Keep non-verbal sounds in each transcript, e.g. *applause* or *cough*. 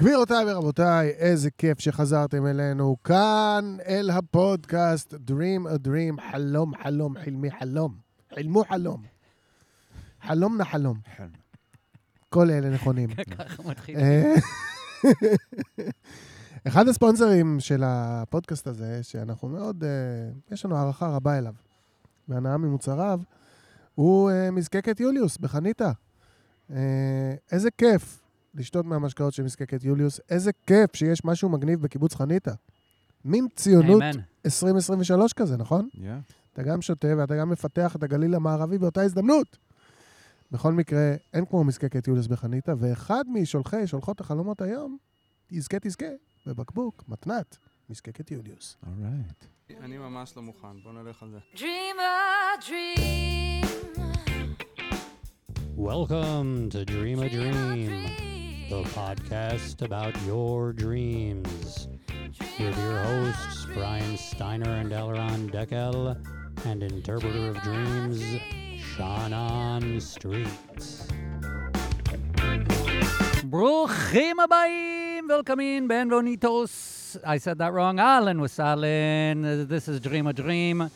גבירותיי ורבותיי, איזה כיף שחזרתם אלינו כאן אל הפודקאסט Dream a Dream, חלום חלום, חלמי חלום. חלמו חלום. חלום נא חלום. כל אלה נכונים. *laughs* ככה מתחיל. אה, *laughs* אחד הספונסרים של הפודקאסט הזה, שאנחנו מאוד, אה, יש לנו הערכה רבה אליו, והנאה ממוצריו, הוא אה, מזקקת יוליוס בחניתה. איזה כיף לשתות מהמשקאות של מזקקת יוליוס, איזה כיף שיש משהו מגניב בקיבוץ חניתה. מין ציונות אמן. 2023 כזה, נכון? Yeah. אתה גם שותה ואתה גם מפתח את הגליל המערבי באותה הזדמנות. בכל מקרה, אין כמו מזקקת יוליוס בחניתה, ואחד משולחי, שולחות החלומות היום, יזכה תזכה, בבקבוק, מתנת, מזקקת יוליוס. Alright. אני ממש לא מוכן, בוא נלך על זה. Dream a dream. Welcome to Dream a Dream, the dream. podcast about your dreams. With your hosts, Brian Steiner and Elron Deckel, and interpreter of dreams, Shannon Street. ברוכים הבאים, welcome in, Ben Bonitos. I said that wrong. אהלן וסהלן, this is Dream a Dream.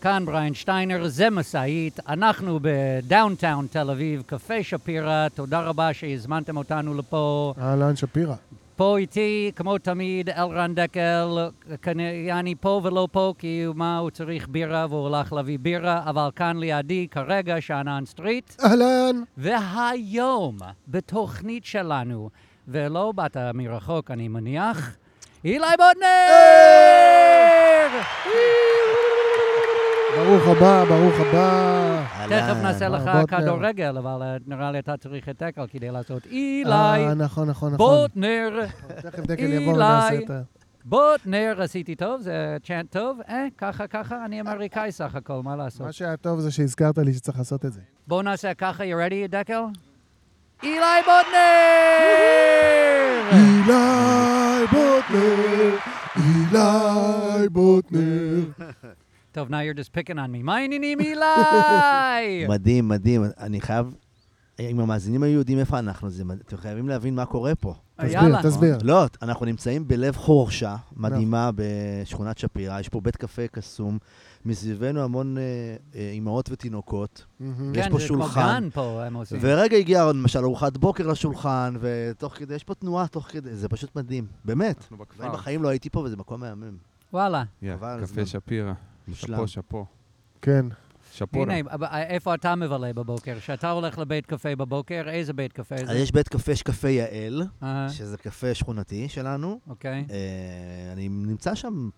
כאן בריין שטיינר, זה משאית. אנחנו ב downtown תל אביב, קפה שפירא. תודה רבה שהזמנתם אותנו לפה. אהלן שפירא. פה איתי, כמו תמיד, אלרן דקל, כנ- יעני פה ולא פה, כי מה, הוא צריך בירה והוא הלך להביא בירה, אבל כאן לידי כרגע שאנן סטריט. אהלן! והיום, בתוכנית שלנו, ולא באת מרחוק, אני מניח, אילי בוטנר! ברוך הבא, ברוך הבא. תכף נעשה לך. כדורגל, אבל אה, נראה לי אתה צריך את דקל כדי לעשות אילי אה, נכון, נכון, נכון. בוטנר. תכף דקל יבוא ונעשה אילי. את ה... בוטנר, עשיתי טוב, זה צ'אנט טוב. אה, ככה, ככה, אני אמריקאי סך הכל, מה לעשות? מה שהיה טוב זה שהזכרת לי שצריך לעשות את זה. בואו נעשה ככה, you ready, דקל? אילי בוטנר! אילי בוטנר, אילי בוטנר. טוב, now you're just picking on me. מה העניינים, *laughs* אילי? מדהים, מדהים. אני חייב, אם המאזינים היו יודעים איפה אנחנו, זה אתם חייבים להבין מה קורה פה. תסביר, יאללה. תסביר. לא, אנחנו נמצאים בלב חורשה מדהימה בשכונת שפירא, יש פה בית קפה קסום, מסביבנו המון אה, אה, אימהות ותינוקות, מהמם. יש כן, פה זה כמו שולחן. גן פה, הם עושים. ורגע הגיעה למשל ארוחת בוקר לשולחן, ותוך כדי, יש פה תנועה תוך כדי, זה פשוט מדהים, באמת. אנחנו אני בכפר. בחיים לא הייתי פה וזה מקום מהמם. וואלה. קפה. שפירא. מושלם. שאפו, שאפו. כן. שפורה. הנה, אה, איפה אתה מבלה בבוקר? כשאתה הולך לבית קפה בבוקר, איזה בית קפה אז זה? יש בית קפה, יש קפה יעל, אה, שזה קפה שכונתי שלנו. אוקיי. אה, אני נמצא שם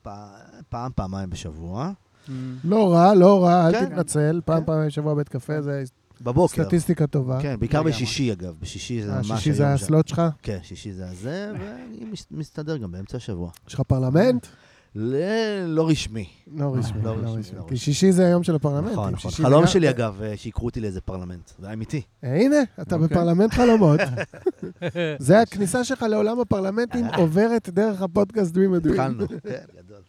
פעם, פעמיים בשבוע. Mm. לא רע, לא רע, אל כן. תתנצל. פעם כן. פעם בשבוע בית קפה זה בבוקר. סטטיסטיקה טובה. כן, בעיקר. בשישי אגב, בשישי זה ממש שישי זה. ה slot שלך? כן, שישי זה הזה, ואני מס- מסתדר גם באמצע השבוע. יש לך פרלמנט? ל- לא רשמי. לא רשמי, לא לא רשמי. לא כי. שישי זה היום של הפרלמנט. נכון, נכון. חלום שלי אגב, אה, שיקחו אותי לאיזה פרלמנט. זה היה אמיתי. אה, הנה, אתה אוקיי. בפרלמנט חלומות. *laughs* זה הכניסה שלך לעולם הפרלמנטים אה. עוברת דרך הפודקאסט a Dream. התחלנו. *laughs* כן, גדול.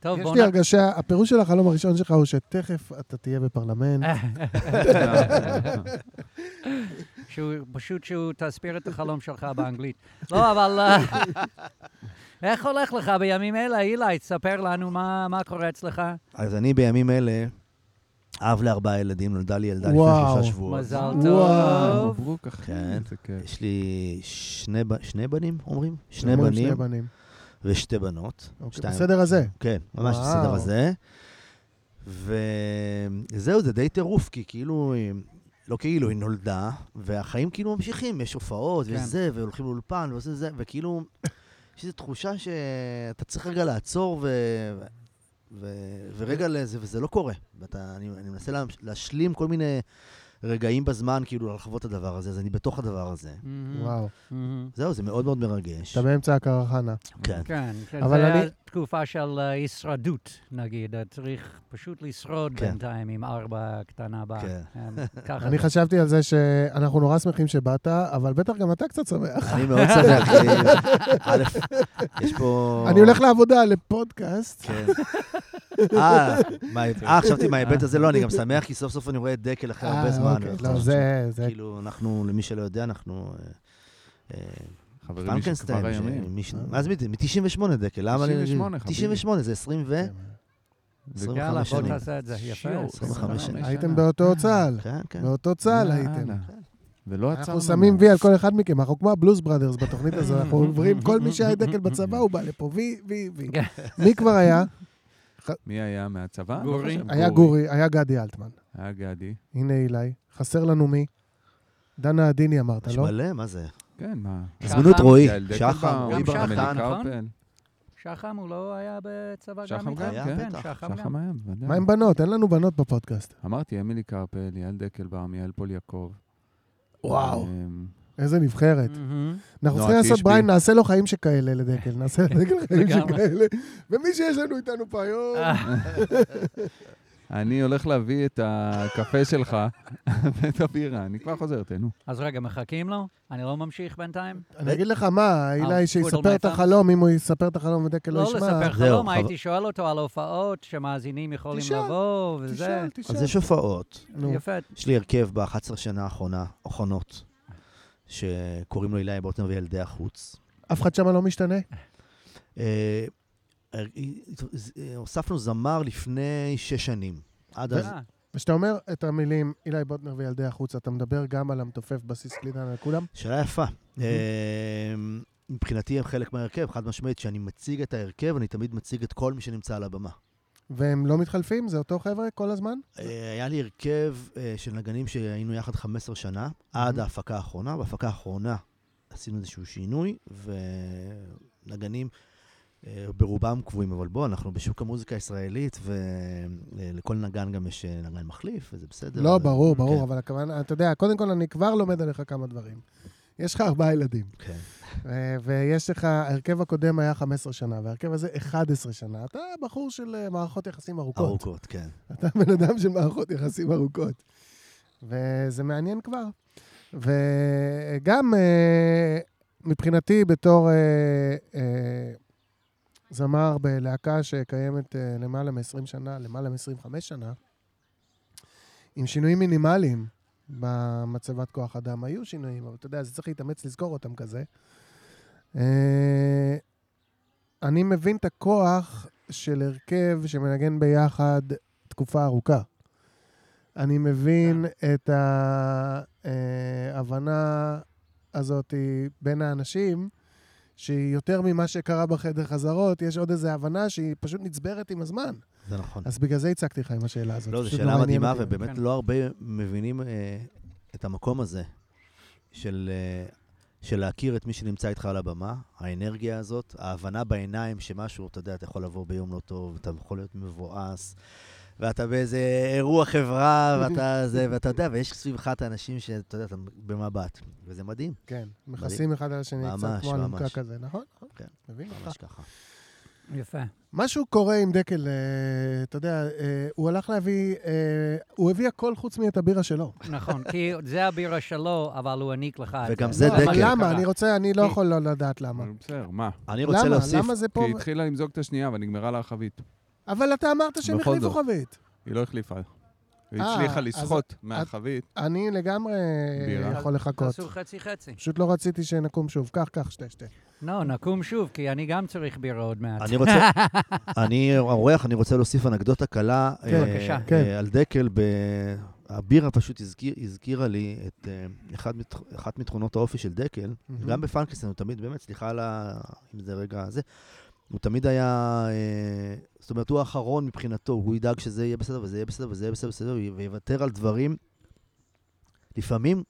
טוב, יש לי. הרגשה, הפירוש של החלום הראשון שלך הוא שתכף אתה תהיה בפרלמנט. *laughs* שהוא, פשוט שהוא תסביר את החלום שלך באנגלית. לא, אבל... איך הולך לך בימים אלה, אילי? תספר לנו מה, מה קורה אצלך. אז אני בימים אלה, אב לארבעה ילדים, נולדה לי ילדה לפני וואו. שלושה שבועות. מזל וואו. טוב. מברוק, אחי. כן. יש לי שני שני בנים, אומרים? שני בנים שני בנים. ושתי בנות. אוקיי, שתיים. בסדר הזה. כן, ממש וואו. בסדר הזה. וזהו, זה די טירוף, כי כאילו, לא כאילו, היא נולדה, והחיים כאילו ממשיכים, יש הופעות, כן. ויש זה, והולכים לאולפן, ועושה זה, וכאילו, יש איזו תחושה שאתה צריך רגע לעצור ו... ו... ורגע לזה, וזה לא קורה. ואתה, אני, אני מנסה לה, להשלים כל מיני רגעים בזמן, כאילו, לחוות את הדבר הזה, אז אני בתוך הדבר הזה. מהמם, וואו. מהמם. זהו, זה מאוד מאוד מרגש. אתה באמצע הקרחנה. כן. כן, כן, אבל זה אני- תקופה של אה, הישרדות, נגיד. אה, צריך פשוט לשרוד כן. בינתיים עם ארבע קטנה בה. כן. *laughs* ככה אני זה. חשבתי על זה שאנחנו נורא שמחים שבאת, אבל בטח גם אתה קצת שמח. אני מאוד שמח, כי *laughs* א', יש פה... אני הולך לעבודה לפודקאסט. כן. *laughs* אה, אה, חשבתי מההיבט הזה, לא, אני גם שמח, כי סוף סוף אני רואה את דקל אחרי הרבה אה, זמן. אוקיי. לא, זה, כאילו, אנחנו, למי שלא יודע, אנחנו... אה, אה, חברים משכבר ש- הימים. מש- אה. מה זה מ-98 דקל? למה אני... 98, חביבי. 98, זה 20 ו... כן. 25 יאללה, בוא שנים. תעשה את זה. יפה. שיו, 25 שנים. הייתם באותו צה"ל. כן, כן. באותו צה"ל. הייתם. ולא עצרנו. אנחנו שמים וי על כל אחד מכם, אנחנו כמו הבלוז בראדרס בתוכנית הזו, אנחנו *laughs* עוברים, כל מי שהיה דקל בצבא, הוא בא לפה, וי, וי, וי. כן. מי כבר היה? *laughs* מי היה מהצבא? גורי. לא חושב. היה גורי, היה גדי אלטמן. היה גדי. הנה אילי. חסר לנו מי? דנה עדיני אמרת, יש לא? מלא, מה זה? כן, מה? הזמינו את רועי, שחר, רועי גם שחר, בר אמילי נתן. נכון? שחם הוא לא היה בצבא שחם גם איתך? גם, כן, בטח. שחם גם. שחם היה, בוודאי. מה עם בנות? אין לנו בנות בפודקאסט. אמרתי, אמילי קרפל, יעל דקלבאום, יעל פול יעקב. וואו, אמ, איזה נבחרת. אנחנו צריכים לעשות. בריין, נעשה לו חיים שכאלה לדקל, נעשה לדקל *laughs* חיים. שכאלה. ומי שיש לנו איתנו פה היום... *laughs* אה, אני הולך להביא את הקפה שלך *laughs* ואת הבירה. אני כבר חוזר, תהנו. אז רגע, מחכים לו? אני לא ממשיך בינתיים? אני אגיד לך מה, אילי שיספר טווידל את. החלום, אם הוא יספר את החלום ודקל לא לא ישמע. לספר זהו, חלום, הייתי שואל אותו על הופעות שמאזינים יכולים לבוא וזה. אז יש הופעות. יפה. יש לי הרכב ב-11 שנה האחרונה, האחרונות, שקוראים לו אילי בוטנר וילדי החוץ. אף אחד שם לא משתנה? הוספנו זמר לפני שש שנים. עד אז... אה, וכשאתה אומר את המילים אילי בוטנר וילדי החוץ, אתה מדבר גם על המתופף בסיס קלידן על כולם? שאלה יפה. אה, מבחינתי הם חלק מההרכב, חד משמעית, כשאני מציג את ההרכב, אני תמיד מציג את כל מי שנמצא על הבמה. והם לא מתחלפים? זה אותו חבר'ה כל הזמן? אה, היה לי הרכב אה, של נגנים שהיינו יחד 15 שנה, עד ההפקה האחרונה. בהפקה האחרונה עשינו איזשהו שינוי, ונגנים ברובם קבועים, אבל בוא, אנחנו בשוק המוזיקה הישראלית, ולכל נגן גם יש אה, נגן מחליף, וזה בסדר. לא, ברור, ברור, כן, אבל הכוונה, אתה יודע, קודם כל אני כבר לומד עליך כמה דברים. יש לך ארבעה ילדים, כן. אה, ויש לך, ההרכב הקודם היה 15 שנה, וההרכב הזה 11 שנה. אתה בחור של אה, מערכות יחסים ארוכות. ארוכות, כן. אתה בן אדם של מערכות יחסים ארוכות. וזה מעניין כבר. וגם אה, מבחינתי, בתור אה, אה, זמר בלהקה שקיימת אה, למעלה מ-20 שנה, למעלה מ-25 שנה, עם שינויים מינימליים במצבת כוח אדם, היו שינויים, אבל אתה יודע, זה צריך להתאמץ לזכור אותם כזה. אה, אני מבין את הכוח של הרכב שמנגן ביחד תקופה ארוכה. אני מבין את ההבנה הזאת בין האנשים, שהיא יותר ממה שקרה בחדר חזרות, יש עוד איזו הבנה שהיא פשוט נצברת עם הזמן. זה נכון. אז בגלל זה הצגתי לך עם השאלה הזאת. לא, זו שאלה עניין מדהימה, אותי. ובאמת כן. לא הרבה מבינים אה, את המקום הזה של, אה, של להכיר את מי שנמצא איתך על הבמה, האנרגיה הזאת, ההבנה בעיניים שמשהו, אתה יודע, אתה יכול לבוא ביום לא טוב, אתה יכול להיות מבואס, ואתה באיזה אירוע חברה, *laughs* ואתה זה, ואתה יודע, ויש סביבך את האנשים שאתה יודע, אתה במבט, וזה מדהים, כן, מכסים אחד על השני, קצת כמו אלונקה. כזה, נכון? נכון. כן. מבין אותך. ממש ככה. יפה. משהו קורה עם דקל, אה, אתה יודע, אה, הוא הלך להביא, אה, הוא הביא הכל חוץ מאת הבירה שלו. נכון, כי זה הבירה שלו, אבל הוא העניק לך את זה. וגם זה לא, דקל. אבל למה? אני רוצה, אני לא יכול לא לדעת למה. בסדר, מה? אני רוצה? להוסיף, למה זה פה? כי היא התחילה למזוג את השנייה, אבל נגמרה לה החבית. אבל אתה אמרת שהם החליפו זאת. חבית. היא לא החליפה. היא אה, הצליחה לסחוט מהחבית. אני לגמרי. יכול לחכות. תעשו חצי-חצי. פשוט לא רציתי שנקום שוב. קח, קח, שתה, שתה. לא, נקום שוב, כי אני גם צריך בירה עוד מעט. אני רוצה, *laughs* אני האורח, אני רוצה להוסיף אנקדוטה קלה. כן, אה, בבקשה. אה, כן. על דקל. הבירה פשוט הזכיר, הזכירה לי את אה, אחד. אחת מתכונות האופי של דקל. גם בפרנקסטין, הוא תמיד, באמת, סליחה על ה... אם זה רגע זה, הוא תמיד היה, אה, זאת אומרת, הוא האחרון מבחינתו, הוא ידאג שזה יהיה בסדר, וזה יהיה בסדר, וזה יהיה בסדר, בסדר, ויוותר על דברים, לפעמים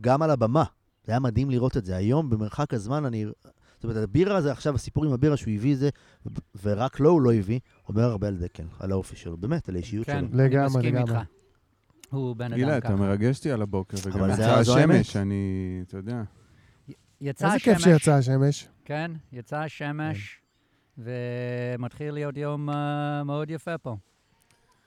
גם על הבמה. זה היה מדהים לראות את זה. היום, במרחק הזמן, אני... זאת אומרת, הבירה הזה, עכשיו, הסיפור עם הבירה שהוא הביא זה, ורק לו הוא לא הביא, אומר הרבה על דקל, על האופי שלו, באמת, על האישיות כן, שלו. לגמרי, אני מסכים לגמרי. איתך. הוא בן גילה, אדם אתה ככה. מרגש אותי על הבוקר, וגם זה- האמת. השמש, אני, אתה יודע. יצא איזה כיף השמש, שיצא השמש. כן, יצא השמש, ומתחיל להיות יום אה, מאוד יפה פה.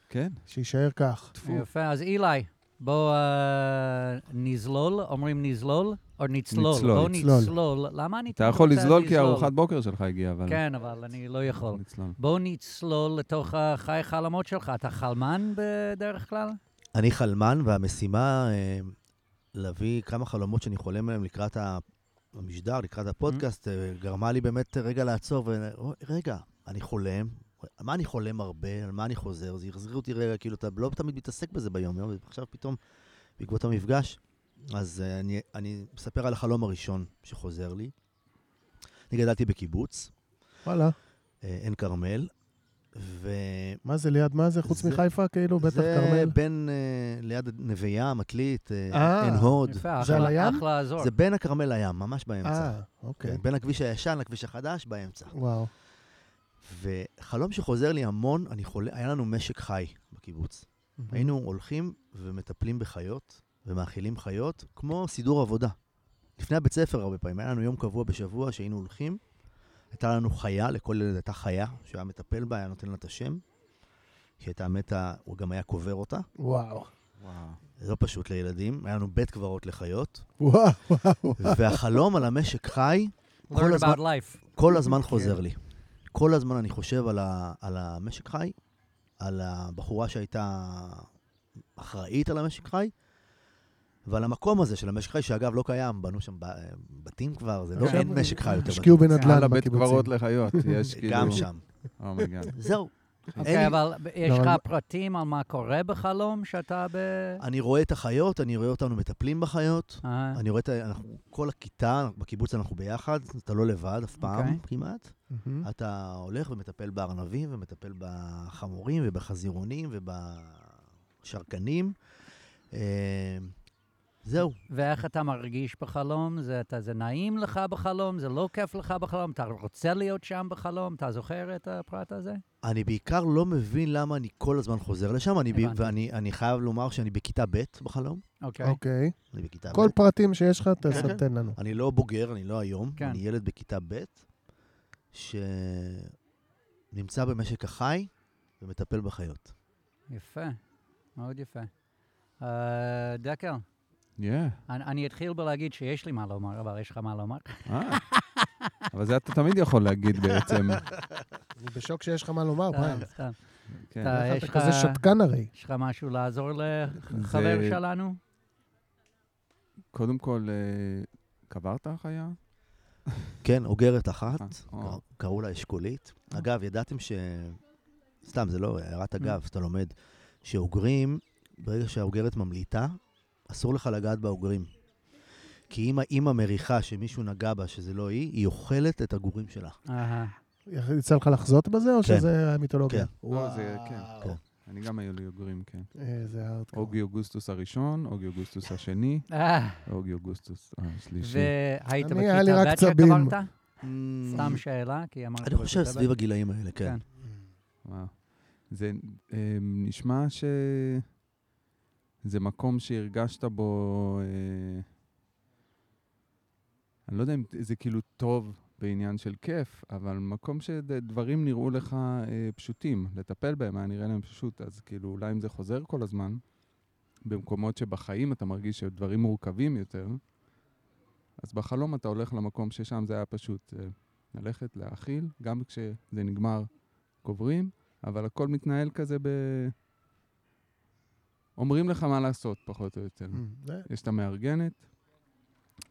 כן. שיישאר כך. יפה, אז אילי, בוא אה, נזלול, אומרים נזלול, או נצלול, נצלול. לא נצלול. נצלול. למה אני אתה יכול לזלול כי ארוחת בוקר שלך הגיעה, אבל... כן, אבל אני לא יכול. נצלול. בוא נצלול לתוך החיי חלומות שלך. אתה חלמן בדרך כלל? אני חלמן, והמשימה אה, להביא כמה חלומות שאני חולם עליהם לקראת במשדר, לקראת הפודקאסט, אה, גרמה לי באמת רגע לעצור ורגע, אני חולם, על מה אני חולם הרבה, על מה אני חוזר, זה החזיר אותי רגע, כאילו, אתה לא תמיד מתעסק בזה ביום-יום, ועכשיו פתאום, בעקבות המפגש, אז אה, אני, אני מספר על החלום הראשון שחוזר לי. אני גדלתי בקיבוץ, וואלה. אה, עין כרמל, ו... מה זה ליד מה זה? חוץ זה- מחיפה, כאילו, בטח זה כרמל? בין, אה, ליד נווה ים, עתלית, אה, אה, עין הוד. יפה, זה על אחלה- הים? אחלה אזור. זה בין הכרמל לים, ממש באמצע. אה, אוקיי. כן, בין הכביש הישן לכביש החדש, באמצע. וואו. וחלום שחוזר לי המון, אני חולה, היה לנו משק חי בקיבוץ. היינו הולכים ומטפלים בחיות, ומאכילים חיות, כמו סידור עבודה. לפני הבית ספר הרבה פעמים, היה לנו יום קבוע בשבוע שהיינו הולכים, הייתה לנו חיה, לכל ילד הייתה חיה, שהוא היה מטפל בה, היה נותן לה את השם. כשהיא הייתה מתה, הוא גם היה קובר אותה. וואו. וואו. זה לא פשוט לילדים, היה לנו בית קברות לחיות. וואו, וואו. והחלום על המשק חי, כל learn הזמן- about life. כל הזמן חוזר לי. כל הזמן אני חושב על, ה, על המשק חי, על הבחורה שהייתה אחראית על המשק חי, ועל המקום הזה של המשק חי, שאגב לא קיים, בנו שם ב- בתים כבר, זה לא, עכשיו אין משק חי יותר. השקיעו. בנדל"ן בקיבוצים. קברות לחיות, יש *laughs* כאילו... גם שם. oh my God. *laughs* זהו. אוקיי, אבל יש אבל- לך פרטים על מה קורה בחלום שאתה ב... אני רואה את החיות, אני רואה אותנו מטפלים בחיות, אה, אני רואה את ה... אנחנו, כל הכיתה, בקיבוץ אנחנו ביחד, אתה לא לבד אף פעם אוקיי. כמעט. אתה הולך ומטפל בארנבים, ומטפל בחמורים, ובחזירונים, ובשרקנים. זהו. ואיך אתה מרגיש בחלום? זה, אתה, זה נעים לך בחלום? זה לא כיף לך בחלום? אתה רוצה להיות שם בחלום? אתה זוכר את הפרט הזה? אני בעיקר לא מבין למה אני כל הזמן חוזר לשם, אני ב... ואני אני חייב לומר שאני בכיתה ב' בחלום. אוקיי. אוקיי. אני בכיתה כל ב'. פרטים שיש לך, כן, כן. תתן לנו. אני לא בוגר, אני לא היום, כן. אני ילד בכיתה ב', שנמצא במשק החי ומטפל בחיות. יפה, מאוד יפה. אה, דקל, כן. אני, אני אתחיל בלהגיד שיש לי מה לומר, אבל יש לך מה לומר? אה. *laughs* אבל זה אתה תמיד יכול להגיד בעצם. אני בשוק שיש לך מה לומר, סתם. סתם. כן. אתה- אתה כזה שתקן הרי. יש לך משהו לעזור לחבר שלנו? קודם כל, אה, קברת חיה? כן, אוגרת אחת, אה, קר- או. קראו לה אשכולית. אגב, ידעתם ש... סתם, זה לא הערת אגב, שאתה לומד, שאוגרים, ברגע שהאוגרת ממליטה, אסור לך לגעת באוגרים. כי אם האימא מריחה שמישהו נגע בה, שזה לא היא, היא אוכלת את הגורים שלה. אהה. יצא לך לחזות בזה, או כן. שזה מיתולוגיה? כן. לא, זה- כן. כן. אני גם היו לי אוגרים, כן. איזה הארדקור. אוגי אוגוסטוס הראשון, אוגי אוגוסטוס השני, אה, אוגי אוגוסטוס השלישי. והיית בכיתה ב' צבים. שקברת? סתם שאלה, כי אמרת... אני חושב. סביב הגילאים האלה, כן. כן. וואו. זה אה, נשמע ש... זה מקום שהרגשת בו... אה, אני לא יודע אם זה כאילו טוב בעניין של כיף, אבל מקום שדברים נראו לך אה, פשוטים, לטפל בהם היה נראה להם פשוט, אז כאילו אולי אם זה חוזר כל הזמן, במקומות שבחיים אתה מרגיש שדברים מורכבים יותר, אז בחלום אתה הולך למקום ששם זה היה פשוט אה, ללכת, להאכיל, גם כשזה נגמר קוברים, אבל הכל מתנהל כזה ב... אומרים לך מה לעשות, פחות או יותר. Mm, יש את המארגנת,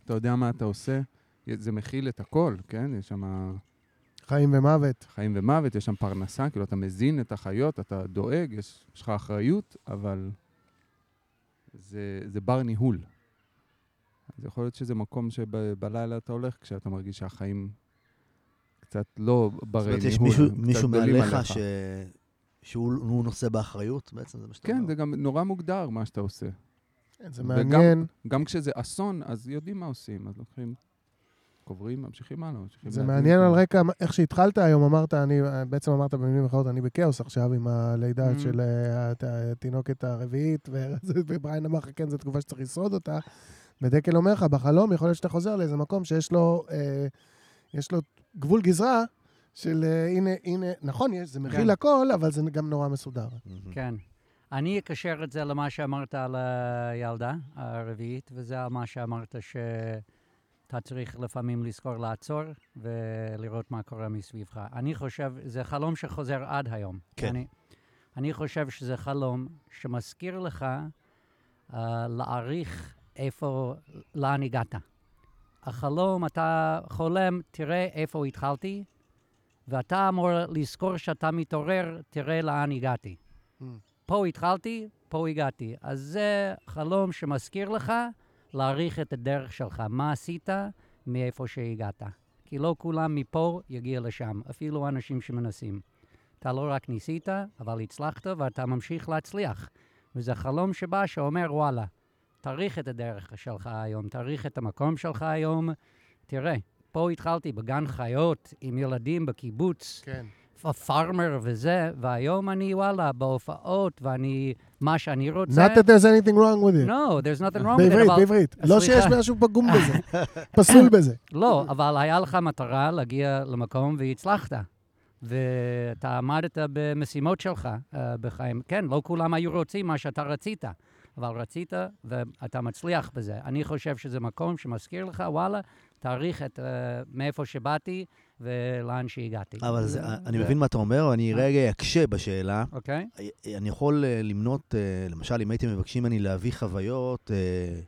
אתה יודע מה אתה עושה, זה מכיל את הכל, כן? יש שם חיים ומוות. חיים ומוות, יש שם פרנסה, כאילו אתה מזין את החיות, אתה דואג, יש, יש לך אחריות, אבל זה, זה בר ניהול. אז יכול להיות שזה מקום שבלילה אתה הולך כשאתה מרגיש שהחיים קצת לא ברי זאת אומרת, ניהול. יש מישהו, מישהו מעליך עליך. ש... שהוא הוא נושא באחריות, בעצם זה מה שאתה כן, אומר. זה גם נורא מוגדר מה שאתה עושה. כן, זה וגם- מעניין. גם כשזה אסון, אז יודעים מה עושים, אז לוקחים, קוברים, ממשיכים הלאה. ממשיכים זה מעניין על. רקע, איך שהתחלת היום, אמרת, אני, בעצם אמרת במילים אחרות, אני בכאוס עכשיו עם הלידה Mm. של אה, הת- התינוקת הרביעית, ובריין אמר לך, כן, זו תקופה שצריך לשרוד אותה. ודקל אומר לך, בחלום יכול להיות שאתה חוזר לאיזה מקום שיש לו, אה, יש לו גבול גזרה של אה, הנה, הנה, נכון, זה מכיל כן. הכל, אבל זה גם נורא מסודר. כן. אני אקשר את זה למה שאמרת על הילדה הרביעית, וזה על מה שאמרת שאתה צריך לפעמים לזכור לעצור ולראות מה קורה מסביבך. אני חושב, זה חלום שחוזר עד היום. כן. אני, אני חושב שזה חלום שמזכיר לך uh, להעריך איפה, לאן הגעת. החלום, אתה חולם, תראה איפה התחלתי, ואתה אמור לזכור שאתה מתעורר, תראה לאן הגעתי. Mm. פה התחלתי, פה הגעתי. אז זה חלום שמזכיר לך להעריך את הדרך שלך, מה עשית מאיפה שהגעת. כי לא כולם מפה יגיע לשם, אפילו אנשים שמנסים. אתה לא רק ניסית, אבל הצלחת ואתה ממשיך להצליח. וזה חלום שבא שאומר, וואלה, תעריך את הדרך שלך היום, תעריך את המקום שלך היום. תראה, פה התחלתי בגן חיות עם ילדים בקיבוץ. כן. פארמר וזה, והיום אני, וואלה, בהופעות, ואני, מה שאני רוצה... Not that there's anything wrong with it. No, there's nothing wrong with it, בעברית. בעברית. לא. שיש משהו פגום בזה, פסול בזה. *laughs* לא, אבל היה לך מטרה להגיע למקום והצלחת. ואתה עמדת במשימות שלך uh, בחיים. כן, לא כולם היו רוצים מה שאתה רצית, אבל רצית ואתה מצליח בזה. אני חושב שזה מקום שמזכיר לך, וואלה, תעריך את uh, מאיפה שבאתי ולאן שהגעתי. אבל זה, אני מבין מה אתה אומר, אני רגע אקשה בשאלה. אוקיי? אני יכול אה, למנות, אה, למשל, אם הייתם מבקשים ממני להביא חוויות אה,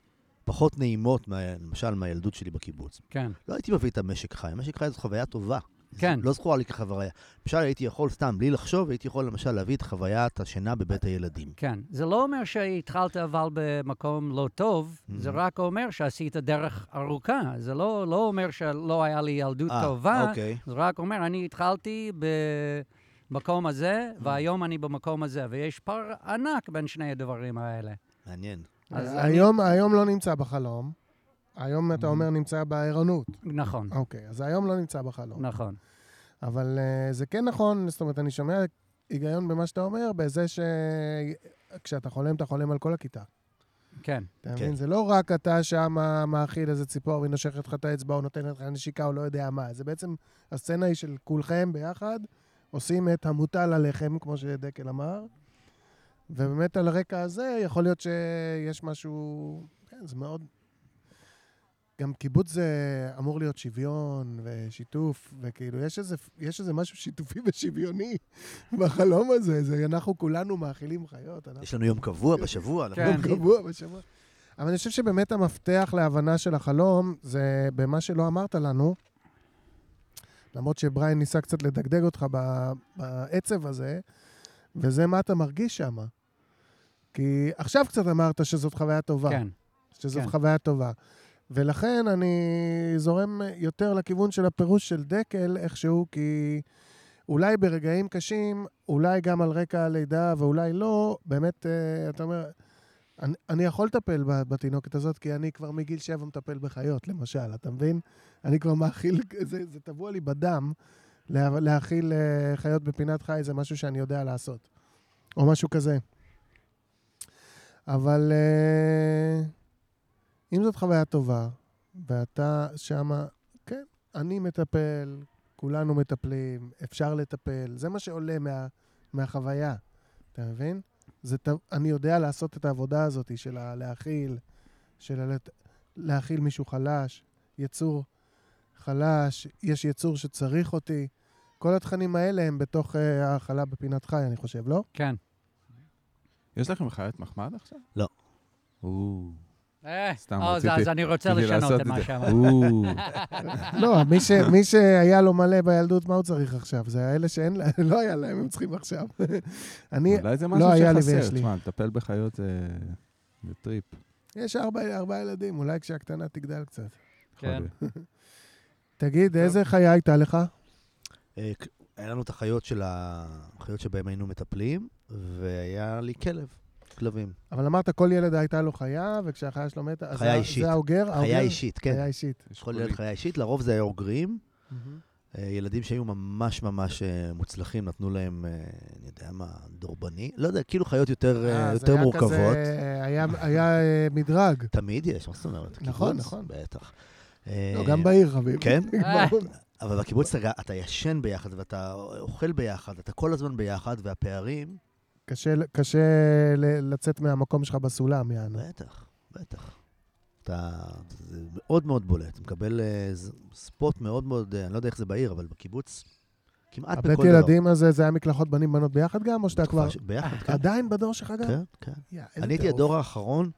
פחות נעימות, מה- למשל מהילדות שלי בקיבוץ. כן, לא הייתי מביא את המשק חי, המשק חי זאת חוויה טובה. כן. לא זכורה לי כחוויה. למשל, הייתי יכול, סתם, בלי לחשוב, הייתי יכול למשל להביא את חוויית השינה בבית הילדים. כן. זה לא אומר שהתחלת אבל במקום לא טוב, זה Mhm. רק אומר שעשית דרך ארוכה. זה לא, לא אומר שלא היה לי ילדות אה, טובה, אוקיי. זה רק אומר, אני התחלתי במקום הזה, והיום אני במקום הזה, ויש פער ענק בין שני הדברים האלה. מעניין. אז אני- היום היום לא נמצא בחלום. היום אתה Mhm. אומר נמצא בערנות. נכון, אוקיי, אז היום לא נמצא בחלום. נכון. אבל אה, זה כן נכון, זאת אומרת, אני שומע היגיון במה שאתה אומר, בזה שכשאתה חולם, אתה חולם על כל הכיתה. כן, אתה כן. מבין? זה לא רק אתה שם מאכיל איזה ציפור והיא נושכת לך את האצבע או נותנת לך נשיקה או לא יודע מה. זה בעצם, הסצנה היא של כולכם ביחד, עושים את המוטל עליכם, כמו שדקל אמר, ובאמת על הרקע הזה יכול להיות שיש משהו, כן, זה מאוד... גם קיבוץ זה אמור להיות שוויון ושיתוף, וכאילו, יש איזה, יש איזה משהו שיתופי ושוויוני *laughs* בחלום הזה. זה, אנחנו כולנו מאכילים חיות. אנחנו יש לנו יום קבוע בשבוע, אנחנו כן. יום קבוע בשבוע. אבל אני חושב שבאמת המפתח להבנה של החלום זה במה שלא אמרת לנו, למרות שבריין ניסה קצת לדגדג אותך ב- בעצב הזה, וזה מה אתה מרגיש שם. כי עכשיו קצת אמרת שזאת חוויה טובה. כן, שזאת כן. חוויה טובה. ולכן אני זורם יותר לכיוון של הפירוש של דקל איכשהו, כי אולי ברגעים קשים, אולי גם על רקע הלידה ואולי לא, באמת, אה, אתה אומר, אני, אני יכול לטפל בתינוקת הזאת, כי אני כבר מגיל שבע מטפל בחיות, למשל, אתה מבין? אני כבר מאכיל, *laughs* זה, זה טבוע לי בדם, לה, להאכיל אה, חיות בפינת חי, זה משהו שאני יודע לעשות. או משהו כזה. אבל אה, אם זאת חוויה טובה, ואתה שמה, כן, אני מטפל, כולנו מטפלים, אפשר לטפל, זה מה שעולה מה, מהחוויה, אתה מבין? זה, אני יודע לעשות את העבודה הזאת של ה- להכיל, של ה- להכיל מישהו חלש, יצור חלש, יש יצור שצריך אותי. כל התכנים האלה הם בתוך אה, ההאכלה בפינת חי, אני חושב, לא? כן. יש לכם חיית מחמד עכשיו? לא. או, סתם או, זה- רציתי- אז אני רוצה לשנות את מה זה. שאמרת. או, לא, מי, שהיה לו מלא בילדות, מה הוא צריך עכשיו? זה האלה שאין להם, *laughs* לא היה להם, הם צריכים עכשיו. *laughs* אני, אולי זה לא משהו היה לי שחסר. ויש לי. תשמע, לטפל בחיות זה טריפ. יש ארבע, ארבע ילדים, אולי כשהקטנה תגדל קצת. כן. *laughs* תגיד, איזה חיה הייתה לך? אה, היה לנו את החיות של ה... החיות שבהן היינו מטפלים, והיה לי כלב, כלבים. אבל אמרת, כל ילד הייתה לו חיה, וכשהחיה שלו מתה, אז חיה זה- אישית. זה האוגר? חיה האוגר? אישית, כן. חיה אישית. יש כל ילד. חיה אישית, לרוב זה היה אוגרים. אה, ילדים שהיו ממש ממש אה, מוצלחים, נתנו להם, אה, אני יודע מה, דורבני? לא יודע, כאילו חיות יותר, אז יותר היה מורכבות. כזה, היה, היה מדרג. תמיד יש, מה זאת אומרת? נכון? נכון. בטח. לא, גם בעיר, חביב. כן? *laughs* אבל בקיבוץ אתה, אתה ישן ביחד ואתה אוכל ביחד, אתה כל הזמן ביחד, והפערים, קשה, קשה ל- לצאת מהמקום שלך בסולם, יענו. בטח, בטח. אתה, זה מאוד מאוד בולט. אתה מקבל אה, ספוט מאוד מאוד, אה, אני לא יודע איך זה בעיר, אבל בקיבוץ, כמעט בכל הבית דבר. ילדים הזה, זה היה מקלחות בנים-בנות ביחד גם, או שאתה כבר... ש- ביחד, כן. עדיין בדור שלך גם? כן, כן. איזה אני הייתי. הדור האחרון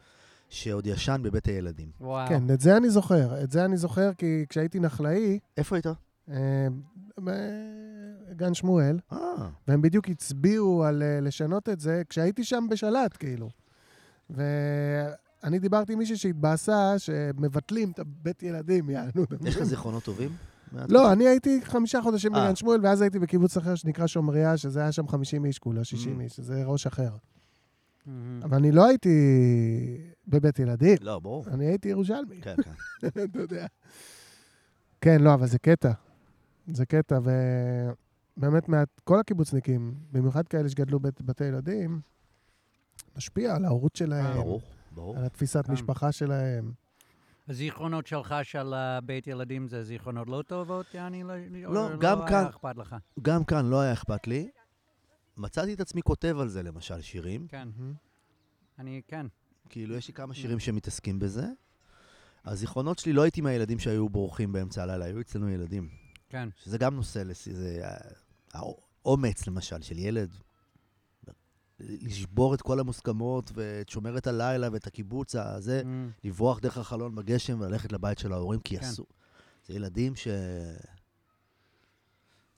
שעוד ישן בבית הילדים. וואו. כן, את זה אני זוכר. את זה אני זוכר כי כשהייתי נחלאי, איפה היית? אה, בגן שמואל, אה, והם בדיוק הצביעו על אה, לשנות את זה כשהייתי שם בשלט, כאילו. ואני דיברתי עם מישהי שהתבאסה שמבטלים את הבית ילדים, יענו. יש לך זיכרונות טובים? לא, אני הייתי חמישה חודשים אה. בגן שמואל, ואז הייתי בקיבוץ אחר שנקרא שומריה, שזה היה שם 50 איש כולה, 60 Mm. איש, שזה ראש אחר. מהמם. אבל אני לא הייתי בבית ילדים, לא, ברור. אני הייתי ירושלמי, כן, כן. *laughs* אתה יודע. כן, לא, אבל זה קטע. זה קטע, ובאמת, מה- כל הקיבוצניקים, במיוחד כאלה שגדלו בבתי ילדים, משפיע על ההורות שלהם, ברור, ברור. על התפיסת כן. משפחה שלהם. הזיכרונות שלך של אה, בית ילדים זה זיכרונות לא טובות, יעני? או לא, גם היה כאן- אכפת לך? גם כאן לא היה אכפת לי. מצאתי את עצמי כותב על זה, למשל, שירים. כן. אני, כן. כאילו, יש לי כמה שירים שמתעסקים בזה. הזיכרונות שלי, לא הייתי מהילדים שהיו בורחים באמצע הלילה, היו אצלנו ילדים. כן. שזה גם נושא, לס- זה אה, האומץ, למשל, של ילד. לשבור את כל המוסכמות ואת שומרת הלילה ואת הקיבוץ הזה, Mm, לברוח דרך החלון בגשם וללכת לבית של ההורים, כי כן. אסור. זה ילדים ש...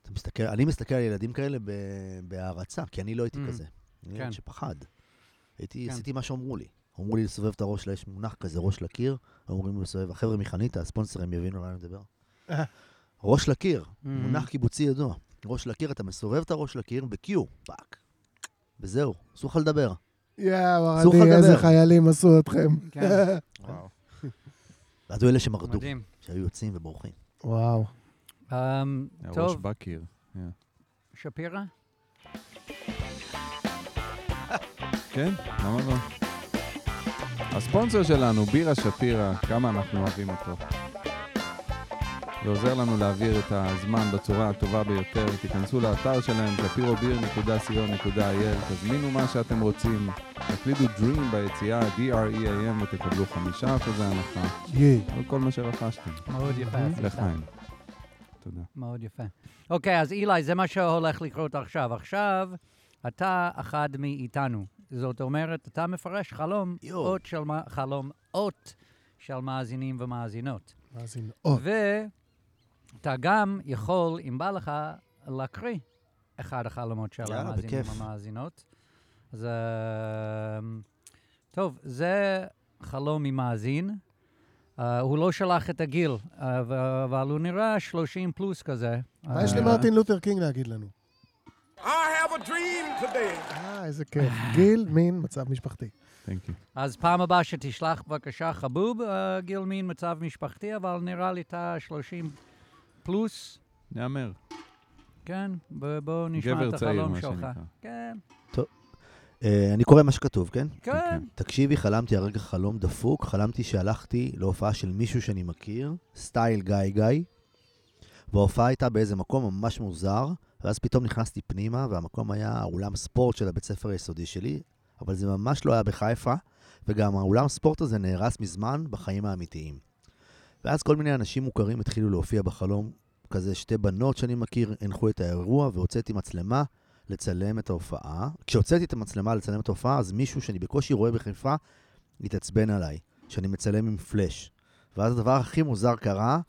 אתה מסתכל, אני מסתכל על ילדים כאלה ב- בהערצה, כי אני לא הייתי Mm. כזה. אני כן. שפחד. הייתי, כן. עשיתי מה שאמרו לי. אמרו לי לסובב את הראש, יש מונח כזה, ראש לקיר, אומרים לי לסובב, החבר'ה מחניתה, הספונסרים יבינו על מה אני מדבר. *laughs* ראש לקיר, Mm. מונח קיבוצי ידוע. ראש לקיר, אתה מסובב את הראש לקיר ב-cue, fuck. וזהו, אסור לך לדבר. יאו, לך ערדי, איזה. חיילים עשו אתכם. כן. *laughs* וואו. ואז היו אלה שמרדו, מדהים. שהיו יוצאים ובורחים. וואו. הראש טוב, בקיר. שפירא? כן, למה לא? הספונסר שלנו, בירה שפירא, כמה אנחנו אוהבים אותו. זה עוזר לנו להעביר את הזמן בצורה הטובה ביותר. תיכנסו לאתר שלהם, שפירוביר.co.il, תזמינו מה שאתם רוצים, תקלידו Dream ביציאה, D-R-E-A-M, ותקבלו חמישה אחוזי הנחה ייי. על כל מה שרכשתם. מאוד יפה. לחיים. תודה. מאוד יפה. אוקיי, אז אילי, זה מה שהולך לקרות עכשיו. עכשיו, אתה אחד מאיתנו. זאת אומרת, אתה מפרש חלום. אות של, מה- חלום, אות של מאזינים ומאזינות. מאזין. או, ואתה גם יכול, אם בא לך, להקריא אחד החלומות של המאזינים בכיף. והמאזינות. אז אמ, טוב, זה חלום ממאזין. Uh, הוא לא שלח את הגיל, uh, אבל הוא נראה 30 פלוס כזה. מה יש אה, למרטין לותר קינג להגיד לנו? I have a dream today. אה, איזה כיף. גיל, מין, מצב משפחתי. Thank you. אז פעם הבאה שתשלח בבקשה חבוב, uh, גיל מין מצב משפחתי, אבל נראה לי אתה 30 פלוס. נהמר. כן, בואו נשמע את החלום שלך. כן, אה, אני קורא מה שכתוב, כן? כן. תקשיבי, חלמתי הרגע חלום דפוק, חלמתי שהלכתי להופעה של מישהו שאני מכיר, סטייל גיא גיא, וההופעה הייתה באיזה מקום ממש מוזר, ואז פתאום נכנסתי פנימה, והמקום היה אולם ספורט של הבית ספר היסודי שלי, אבל זה ממש לא היה בחיפה, וגם האולם ספורט הזה נהרס מזמן בחיים האמיתיים. ואז כל מיני אנשים מוכרים התחילו להופיע בחלום, כזה שתי בנות שאני מכיר, הנחו את האירוע, והוצאתי מצלמה לצלם את ההופעה. כשהוצאתי את המצלמה לצלם את ההופעה, אז מישהו שאני בקושי רואה בחיפה התעצבן עליי, שאני מצלם עם פלאש. ואז הדבר הכי מוזר קרה,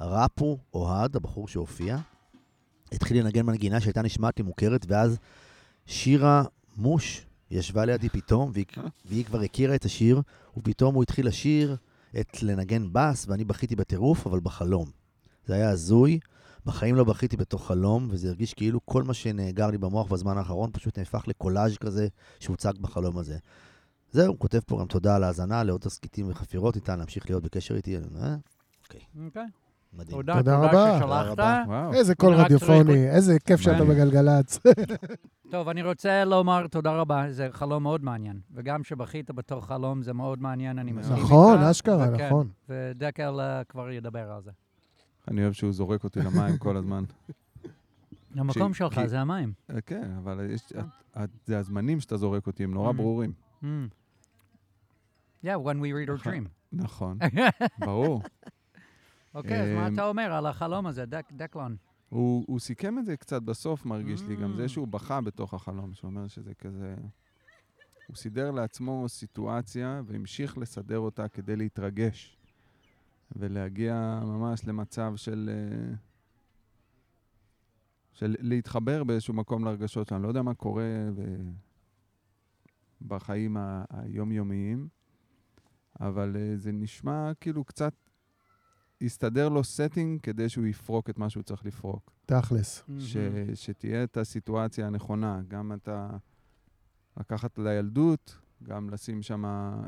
רפו אוהד, הבחור שהופיע, התחיל לנגן מנגינה שהייתה נשמעת לי מוכרת, ואז שירה מוש ישבה לידי פתאום, והיא, והיא כבר הכירה את השיר, ופתאום הוא התחיל לשיר את לנגן בס, ואני בכיתי בטירוף, אבל בחלום. זה היה הזוי, בחיים לא בכיתי בתוך חלום, וזה הרגיש כאילו כל מה שנאגר לי במוח בזמן האחרון פשוט נהפך לקולאז' כזה שהוצג בחלום הזה. זהו, הוא כותב פה גם תודה על ההאזנה, לעוד תסכיתים וחפירות ניתן להמשיך להיות בקשר איתי. אה? אוקיי. מדהים. תודה, תודה רבה. ששלחת. תודה וואו. איזה קול אני רק רדיופוני, איזה כיף שאתה. בגלגלצ. *laughs* טוב, אני רוצה לומר תודה רבה, זה חלום מאוד מעניין. וגם שבכית בתוך חלום זה מאוד מעניין, אני מסכים איתך. נכון, אשכרה, וכן, נכון. ודקל אה, כבר ידבר על זה. אני אוהב שהוא זורק אותי למים כל הזמן. *laughs* המקום ש- שלך כי- זה המים. אה, כן, אבל זה הזמנים שאתה זורק אותי, הם נורא Mm. ברורים. Mm. Yeah, when we read our נכון. dream. נכון, *laughs* ברור. אוקיי, אז מה אמ, אתה אומר על החלום הזה, דק- דקלון? הוא, הוא סיכם את זה קצת בסוף, מרגיש לי, גם Mm. זה שהוא בכה בתוך החלום, שאומר שזה כזה... הוא סידר לעצמו סיטואציה והמשיך לסדר אותה כדי להתרגש ולהגיע ממש למצב של... אה, של להתחבר באיזשהו מקום לרגשות שלנו. לא יודע מה קורה ב... בחיים היומיומיים, אבל אה, זה נשמע כאילו קצת הסתדר לו setting כדי שהוא יפרוק את מה שהוא צריך לפרוק. תכלס. ש, שתהיה את הסיטואציה הנכונה, גם אתה לקחת לילדות, גם לשים שם אה,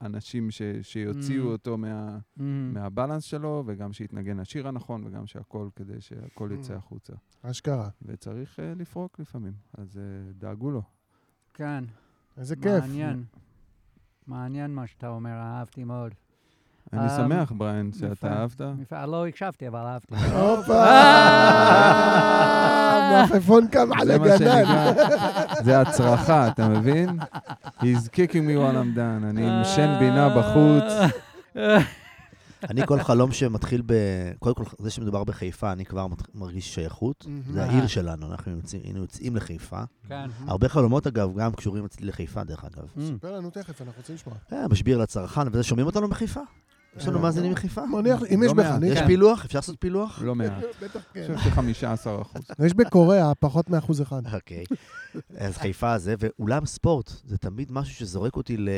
אנשים ש, שיוציאו Mm. אותו מה, Mm. מהבלנס שלו, וגם שיתנגן השיר הנכון, וגם שהכל, כדי שהכל יצא Mm. החוצה. אשכרה. וצריך אה, לפרוק לפעמים, אז אה, דאגו לו. כן, איזה כיף. מעניין. מעניין מה שאתה אומר, אהבתי מאוד. אני אמ, שמח, בריין. שאתה אהבת. יפה, לא הקשבתי, אבל אהבתי. הופה! אה! *laughs* מלפפון קם על הגנן. זה הצרחה, אתה מבין? He's kicking me while I'm done. אני עם שן בינה בחוץ. *laughs* אני כל חלום שמתחיל ב... קודם כל, זה שמדובר בחיפה, אני כבר מרגיש שייכות. זה אה. העיר שלנו, אנחנו יוצאים- היינו יוצאים לחיפה. כן. הרבה חלומות, אגב, גם קשורים אצלי לחיפה, דרך אגב. ספר לנו תכף, אנחנו רוצים לשמוע. אה, משביר לצרכן, וזה, שומעים אותנו בחיפה? יש לנו מאזינים מחיפה? מניח, אם יש לא. בחניתה, יש כן. פילוח? אפשר לעשות פילוח? לא מעט. בטח אני כן. חושב ש-15 אחוז. *laughs* יש בקוריאה פחות מאחוז אחד. אוקיי. אז חיפה זה, ואולם ספורט, זה תמיד משהו שזורק אותי ל...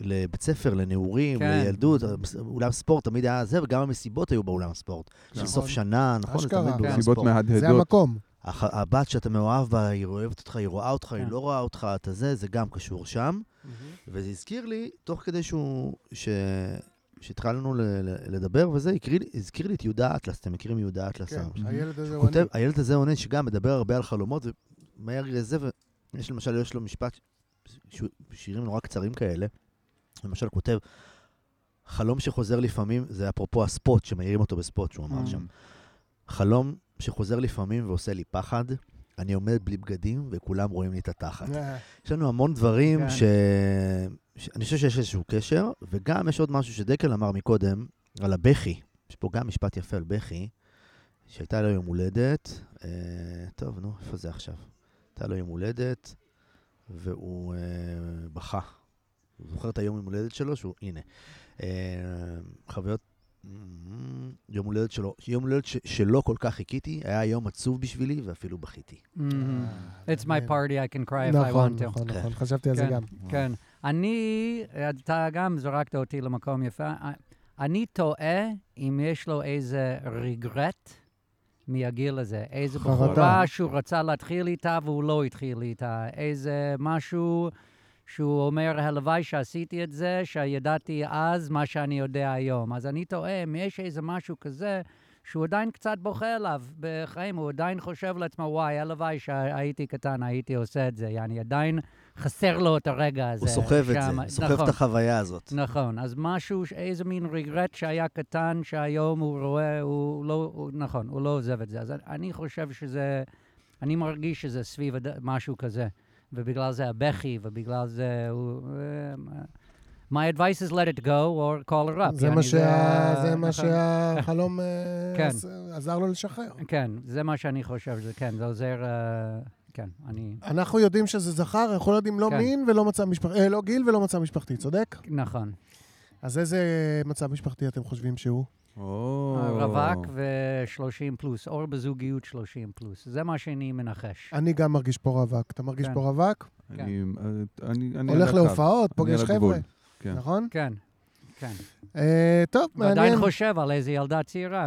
לבית ספר, לנעורים, כן. לילדות. אולם ספורט תמיד היה זה, וגם המסיבות היו באולם ספורט. של נכון. סוף שנה, נכון? זה אשכרה. תמיד באולם ספורט. זה. המקום. הבת שאתה מאוהב בה, היא אוהבת אותך, היא רואה אותך, היא כן. לא רואה אותך, אתה זה, זה גם קשור שם. וזה הזכיר לי, תוך כדי שהוא, ש... שהתחלנו ל- ל- לדבר וזה, הקריא הזכיר לי את יהודה אטלס, אתם מכירים יהודה אטלס? כן, היום? הילד הזה הוא. כותב, הילד הזה עונה שגם מדבר הרבה על חלומות, ומהר לזה, ויש למשל, יש לו משפט, שירים נורא קצרים כאלה, למשל כותב, חלום שחוזר לפעמים, זה אפרופו הספוט, שמעירים אותו בספוט, שהוא אמר Mm. שם. חלום שחוזר לפעמים ועושה לי פחד, אני עומד בלי בגדים וכולם רואים לי את התחת. אה, יש לנו המון דברים כן. ש... ש... אני חושב שיש איזשהו קשר, וגם יש עוד משהו שדקל אמר מקודם, על הבכי. יש פה גם משפט יפה על בכי, שהייתה לו יום הולדת, אה, טוב, נו, איפה זה עכשיו? הייתה לו יום הולדת, והוא אה, בכה. הוא זוכר את היום יום הולדת שלו, שהוא, הנה. אה, חוויות, יום הולדת שלו, יום הולדת ש- שלא כל כך חיכיתי, היה יום עצוב בשבילי, ואפילו בכיתי. Mhm. It's my party, I can cry if I נכון, want to. נכון, כן. נכון, חשבתי על זה כן. גם. כן. אני, אתה גם זרקת אותי למקום יפה. אני תוהה אם יש לו איזה רגרט מהגיל הזה. איזה. בחורה שהוא רצה להתחיל איתה והוא לא התחיל איתה. איזה משהו שהוא אומר, הלוואי שעשיתי את זה, שידעתי אז מה שאני יודע היום. אז אני תוהה אם יש איזה משהו כזה שהוא עדיין קצת בוכה עליו בחיים, הוא עדיין חושב לעצמו, וואי, הלוואי שהייתי קטן, הייתי עושה את זה. יעני, עדיין חסר לו את הרגע הזה. הוא סוחב את. זה, סוחב נכון. את החוויה הזאת. נכון, אז משהו, איזה מין רגרט שהיה קטן, שהיום הוא רואה, הוא לא, הוא, נכון, הוא לא עוזב את זה. אז אני חושב שזה, אני מרגיש שזה סביב משהו כזה, ובגלל זה הבכי, ובגלל זה הוא... אה, My advice is let it go or call her up. זה מה שה- זה מה. שהחלום *laughs* כן. עזר לו לשחרר. כן, זה מה שאני חושב, זה כן, זה עוזר, אה, כן, אני... אנחנו יודעים שזה זכר, אנחנו לא יודעים לא כן. מין ולא מצב משפחתי, אה, לא גיל ולא מצב משפחתי, צודק? נכון. אז איזה מצב משפחתי אתם חושבים שהוא? רווק ו-30 פלוס, או בזוגיות 30 פלוס. זה מה שאני מנחש. אני גם מרגיש פה רווק. אתה מרגיש כן. פה רווק? אני, אה, אני, הולך. להופעות, פוגש חבר'ה, כן. נכון? כן, כן. אה, טוב, מעניין. חושב על איזה ילדה צעירה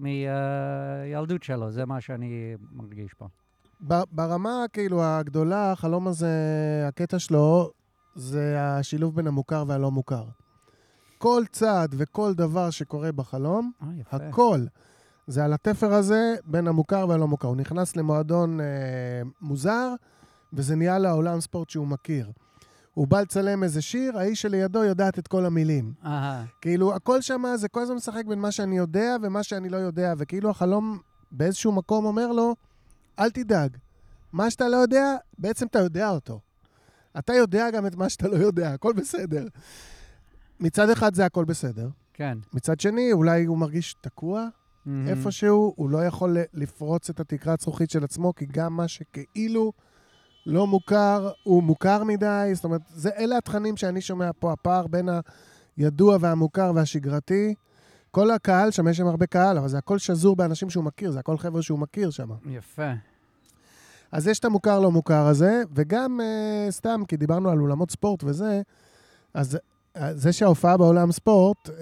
מילדות שלו, זה מה שאני מרגיש פה. ברמה, כאילו, הגדולה, החלום הזה, הקטע שלו, זה השילוב בין המוכר והלא מוכר. כל צעד וכל דבר שקורה בחלום, אה, יפה. הכל. זה על התפר הזה בין המוכר והלא מוכר. הוא נכנס למועדון אה, מוזר, וזה נהיה לעולם ספורט שהוא מכיר. הוא בא לצלם איזה שיר, האיש שלידו יודעת את כל המילים. אהה, כאילו, הכל שם זה כל הזמן משחק בין מה שאני יודע ומה שאני לא יודע, וכאילו החלום באיזשהו מקום אומר לו, אל תדאג. מה שאתה לא יודע, בעצם אתה יודע אותו. אתה יודע גם את מה שאתה לא יודע, הכל בסדר. מצד אחד זה הכל בסדר. כן. מצד שני, אולי הוא מרגיש תקוע מהמם. איפשהו, הוא לא יכול לפרוץ את התקרת זכוכית של עצמו, כי גם מה שכאילו לא מוכר, הוא מוכר מדי, זאת אומרת, זה, אלה התכנים שאני שומע פה, הפער בין הידוע והמוכר והשגרתי. כל הקהל שם, יש שם הרבה קהל, אבל זה הכל שזור באנשים שהוא מכיר, זה הכל חבר'ה שהוא מכיר שם. יפה. אז יש את המוכר לא מוכר הזה, וגם אה, סתם, כי דיברנו על אולמות ספורט וזה, אז זה שההופעה בעולם ספורט, אה,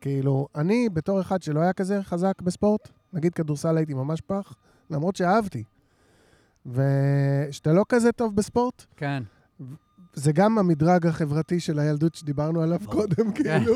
כאילו, אני בתור אחד שלא היה כזה חזק בספורט, נגיד כדורסל הייתי ממש פח, למרות שאהבתי. ושאתה לא כזה טוב בספורט, כן. זה גם המדרג החברתי של הילדות שדיברנו עליו ברור. קודם, כאילו.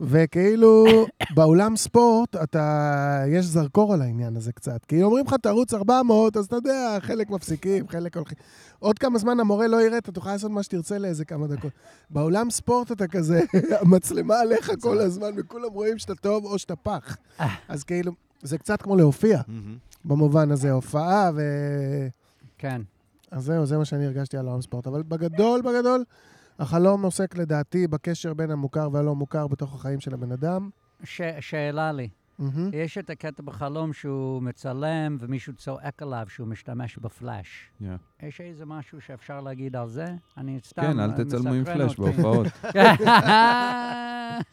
וכאילו, באולם ספורט, אתה, יש זרקור על העניין הזה קצת. כי אומרים לך, תרוץ 400, אז אתה יודע, חלק מפסיקים, חלק הולכים. עוד כמה זמן המורה לא יראה, אתה תוכל לעשות מה שתרצה לאיזה כמה דקות. באולם ספורט אתה כזה, *laughs* המצלמה עליך כל הזמן, וכולם רואים שאתה טוב או שאתה פח. אז כאילו, זה קצת כמו להופיע. במובן הזה, הופעה ו... כן. אז זהו, זה מה שאני הרגשתי על העולם ספורט. אבל בגדול, בגדול, החלום עוסק לדעתי בקשר בין המוכר והלא מוכר בתוך החיים של הבן אדם. ש- שאלה לי, מהמם. יש את הקטע בחלום שהוא מצלם ומישהו צועק עליו שהוא משתמש בפלאש. Yeah. יש איזה משהו שאפשר להגיד על זה? אני סתם כן, אל תצלמו עם מסקרן פלאש אותי. בהופעות. *laughs*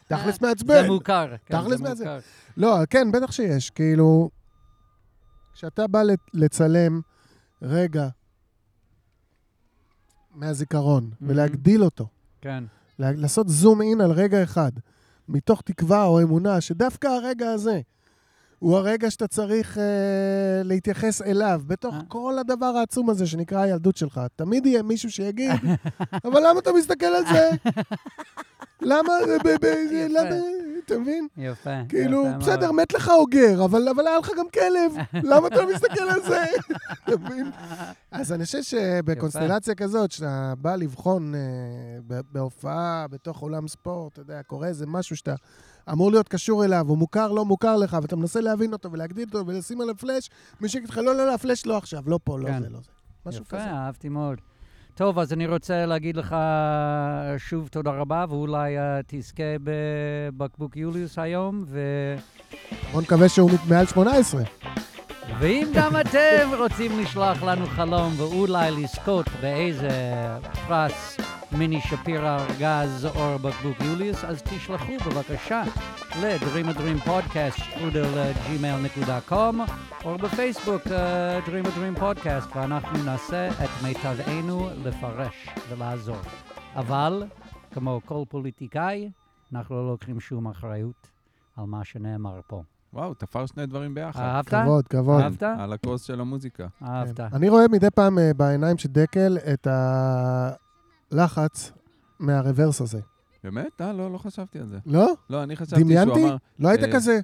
תכלס זה מעצבן. מוכר. כן, תכלס זה מעצבן. מוכר. לא, כן, בטח שיש. כאילו, כשאתה בא לצלם רגע מהזיכרון ולהגדיל אותו, כן. לעשות זום אין על רגע אחד, מתוך תקווה או אמונה שדווקא הרגע הזה הוא הרגע שאתה צריך אה, להתייחס אליו, בתוך אה. כל הדבר העצום הזה שנקרא הילדות שלך. תמיד יהיה מישהו שיגיד, *laughs* אבל למה אתה מסתכל על זה? *laughs* למה? ב- ב- *laughs* ב- יפה. למה? אתה מבין? יפה. כאילו, יפה. בסדר, מת לך אוגר, אבל, היה לך גם כלב, *laughs* למה אתה לא מסתכל על זה? *laughs* אתה מבין? אז אני חושב שבקונסטלציה כזאת, שאתה בא לבחון אה, בהופעה, בתוך עולם ספורט, אתה יודע, קורה איזה משהו שאתה אמור להיות קשור אליו, הוא מוכר, לא מוכר לך, ואתה מנסה להבין אותו ולהגדיל אותו ולשים עליו פלאש, מישהו יגיד לך, לא, לא, לא, הפלאש לא עכשיו, לא פה, לא כן. זה, לא זה. משהו יפה, כזה. אהבתי מאוד. טוב, אז אני רוצה להגיד לך שוב תודה רבה, ואולי uh, תזכה בבקבוק יוליוס היום, ו... בוא נקווה שהוא מעל 18. ואם גם אתם רוצים לשלוח לנו חלום ואולי לזכות באיזה פרס מיני שפירא ארגז או בקבוק יוליוס, אז תשלחו בבקשה ל-Dream a Dream Podcast, strudel.gmail.com, או בפייסבוק uh, Dream a Dream Podcast, ואנחנו נעשה את מיטבנו לפרש ולעזור. אבל, כמו כל פוליטיקאי, אנחנו לא לוקחים שום אחריות על מה שנאמר פה. וואו, תפר שני דברים ביחד. אהבת? כבוד, כבוד. אהבת? על הכוס של המוזיקה. אהבת. כן. אני רואה מדי פעם אה, בעיניים של דקל את הלחץ מהרוורס הזה. באמת? אה, לא, לא חשבתי על זה. לא? לא, אני חשבתי שהוא דמיינתי? אמר... לא היית אה, כזה?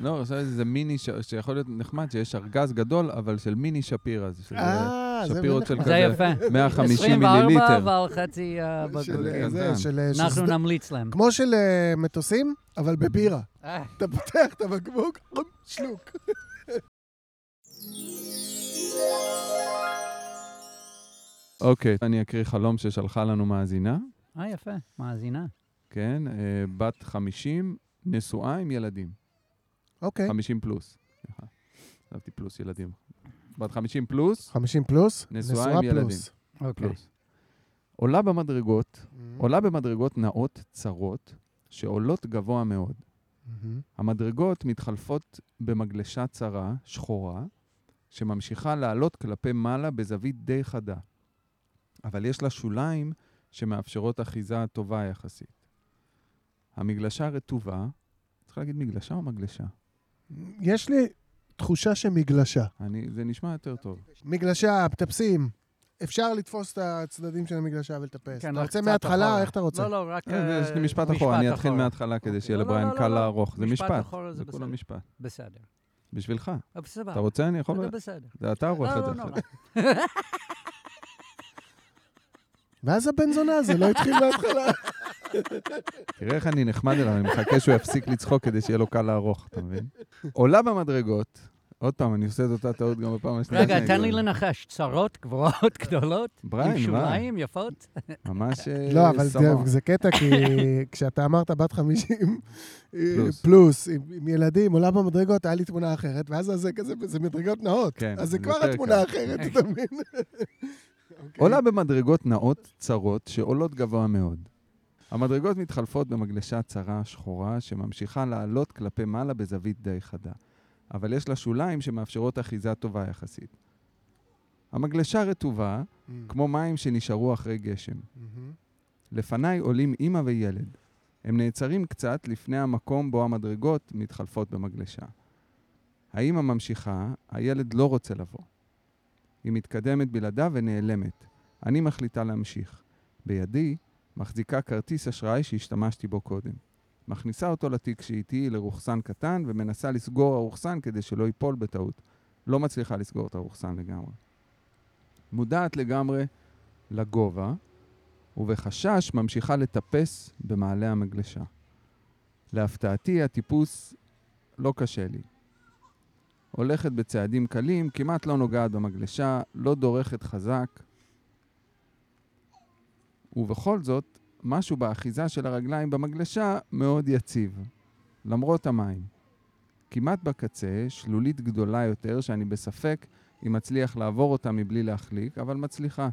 לא, זה מיני, ש- שיכול להיות נחמד, שיש ארגז גדול, אבל של מיני שפירא. שזה אה, שפירות של נחמד. זה כזה. יפה. 150 24 מיליליטר. ועל חצי אה, של, בקבוק. אה. זה. אה, אנחנו נמליץ להם. כמו של אה, מטוסים, אבל בבירה. אה, אתה פותח את הבקבוק, שלוק. אוקיי, אני אקריא חלום ששלחה לנו מאזינה. אה, יפה. מאזינה. כן, אה, בת 50, נשואה עם ילדים. אוקיי. 50 פלוס. סליחה. חשבתי פלוס ילדים. בת 50 פלוס, 50 פלוס, נשואה עם ילדים. פלוס. אוקיי. פלוס. עולה במדרגות, Mm-hmm. עולה במדרגות נאות צרות, שעולות גבוה מאוד. מהמם. המדרגות מתחלפות במגלשה צרה, שחורה, שממשיכה לעלות כלפי מעלה בזווית די חדה. אבל יש לה שוליים שמאפשרות אחיזה טובה יחסית. המגלשה רטובה, צריך להגיד מגלשה או מגלשה? יש לי תחושה שמגלשה. אני, זה נשמע יותר טוב. מגלשה, מטפסים. אפשר לתפוס את הצדדים של המגלשה ולטפס. כן, אתה רוצה מההתחלה. איך אתה רוצה? לא, לא, רק... אה, יש לי אה, משפט אחורה, אני אתחיל. מההתחלה כדי שיהיה לא, לא, לבריין לא, קל לא. לערוך. זה משפט משפט. אחורה זה זה בסדר. כולה משפט. בסדר. בשבילך. סבבה. אתה רוצה? אני יכול... זה בסדר. זה אתה עורך לא, את לא זה. נורא. *laughs* ואז הבן זונה הזה לא התחיל מההתחלה. *laughs* תראה איך אני נחמד אליו, אני מחכה שהוא יפסיק לצחוק כדי שיהיה לו קל לערוך, אתה מבין? עולה במדרגות, עוד פעם, אני עושה את אותה טעות גם בפעם השנייה. רגע, תן לי. לנחש, צרות, גבוהות, גדולות, עם? שוליים יפות. ממש אה, לא, אבל זה, קטע, כי כשאתה אמרת בת 50 פלוס. פלוס, עם, ילדים, עולה במדרגות, היה לי תמונה אחרת, ואז זה כזה, זה מדרגות נאות. כן, אז זה כבר התמונה. האחרת, אתה מבין? אוקיי. עולה במדרגות נאות צרות שעולות גבוה מאוד. המדרגות מתחלפות במגלשה צרה שחורה שממשיכה לעלות כלפי מעלה בזווית די חדה, אבל יש לה שוליים שמאפשרות אחיזה טובה יחסית. המגלשה רטובה, Mm. כמו מים שנשארו אחרי גשם. מהמם. לפניי עולים אימא וילד. הם נעצרים קצת לפני המקום בו המדרגות מתחלפות במגלשה. האימא ממשיכה, הילד לא רוצה לבוא. היא מתקדמת בלעדיו ונעלמת. אני מחליטה להמשיך. בידי מחזיקה כרטיס אשראי שהשתמשתי בו קודם. מכניסה אותו לתיק שאיתי לרוכסן קטן ומנסה לסגור הרוכסן כדי שלא ייפול בטעות. לא מצליחה לסגור את הרוכסן לגמרי. מודעת לגמרי לגובה, ובחשש ממשיכה לטפס במעלה המגלשה. להפתעתי, הטיפוס לא קשה לי. הולכת בצעדים קלים, כמעט לא נוגעת במגלשה, לא דורכת חזק. ובכל זאת, משהו באחיזה של הרגליים במגלשה מאוד יציב, למרות המים. כמעט בקצה, שלולית גדולה יותר, שאני בספק אם אצליח לעבור אותה מבלי להחליק, אבל מצליחה.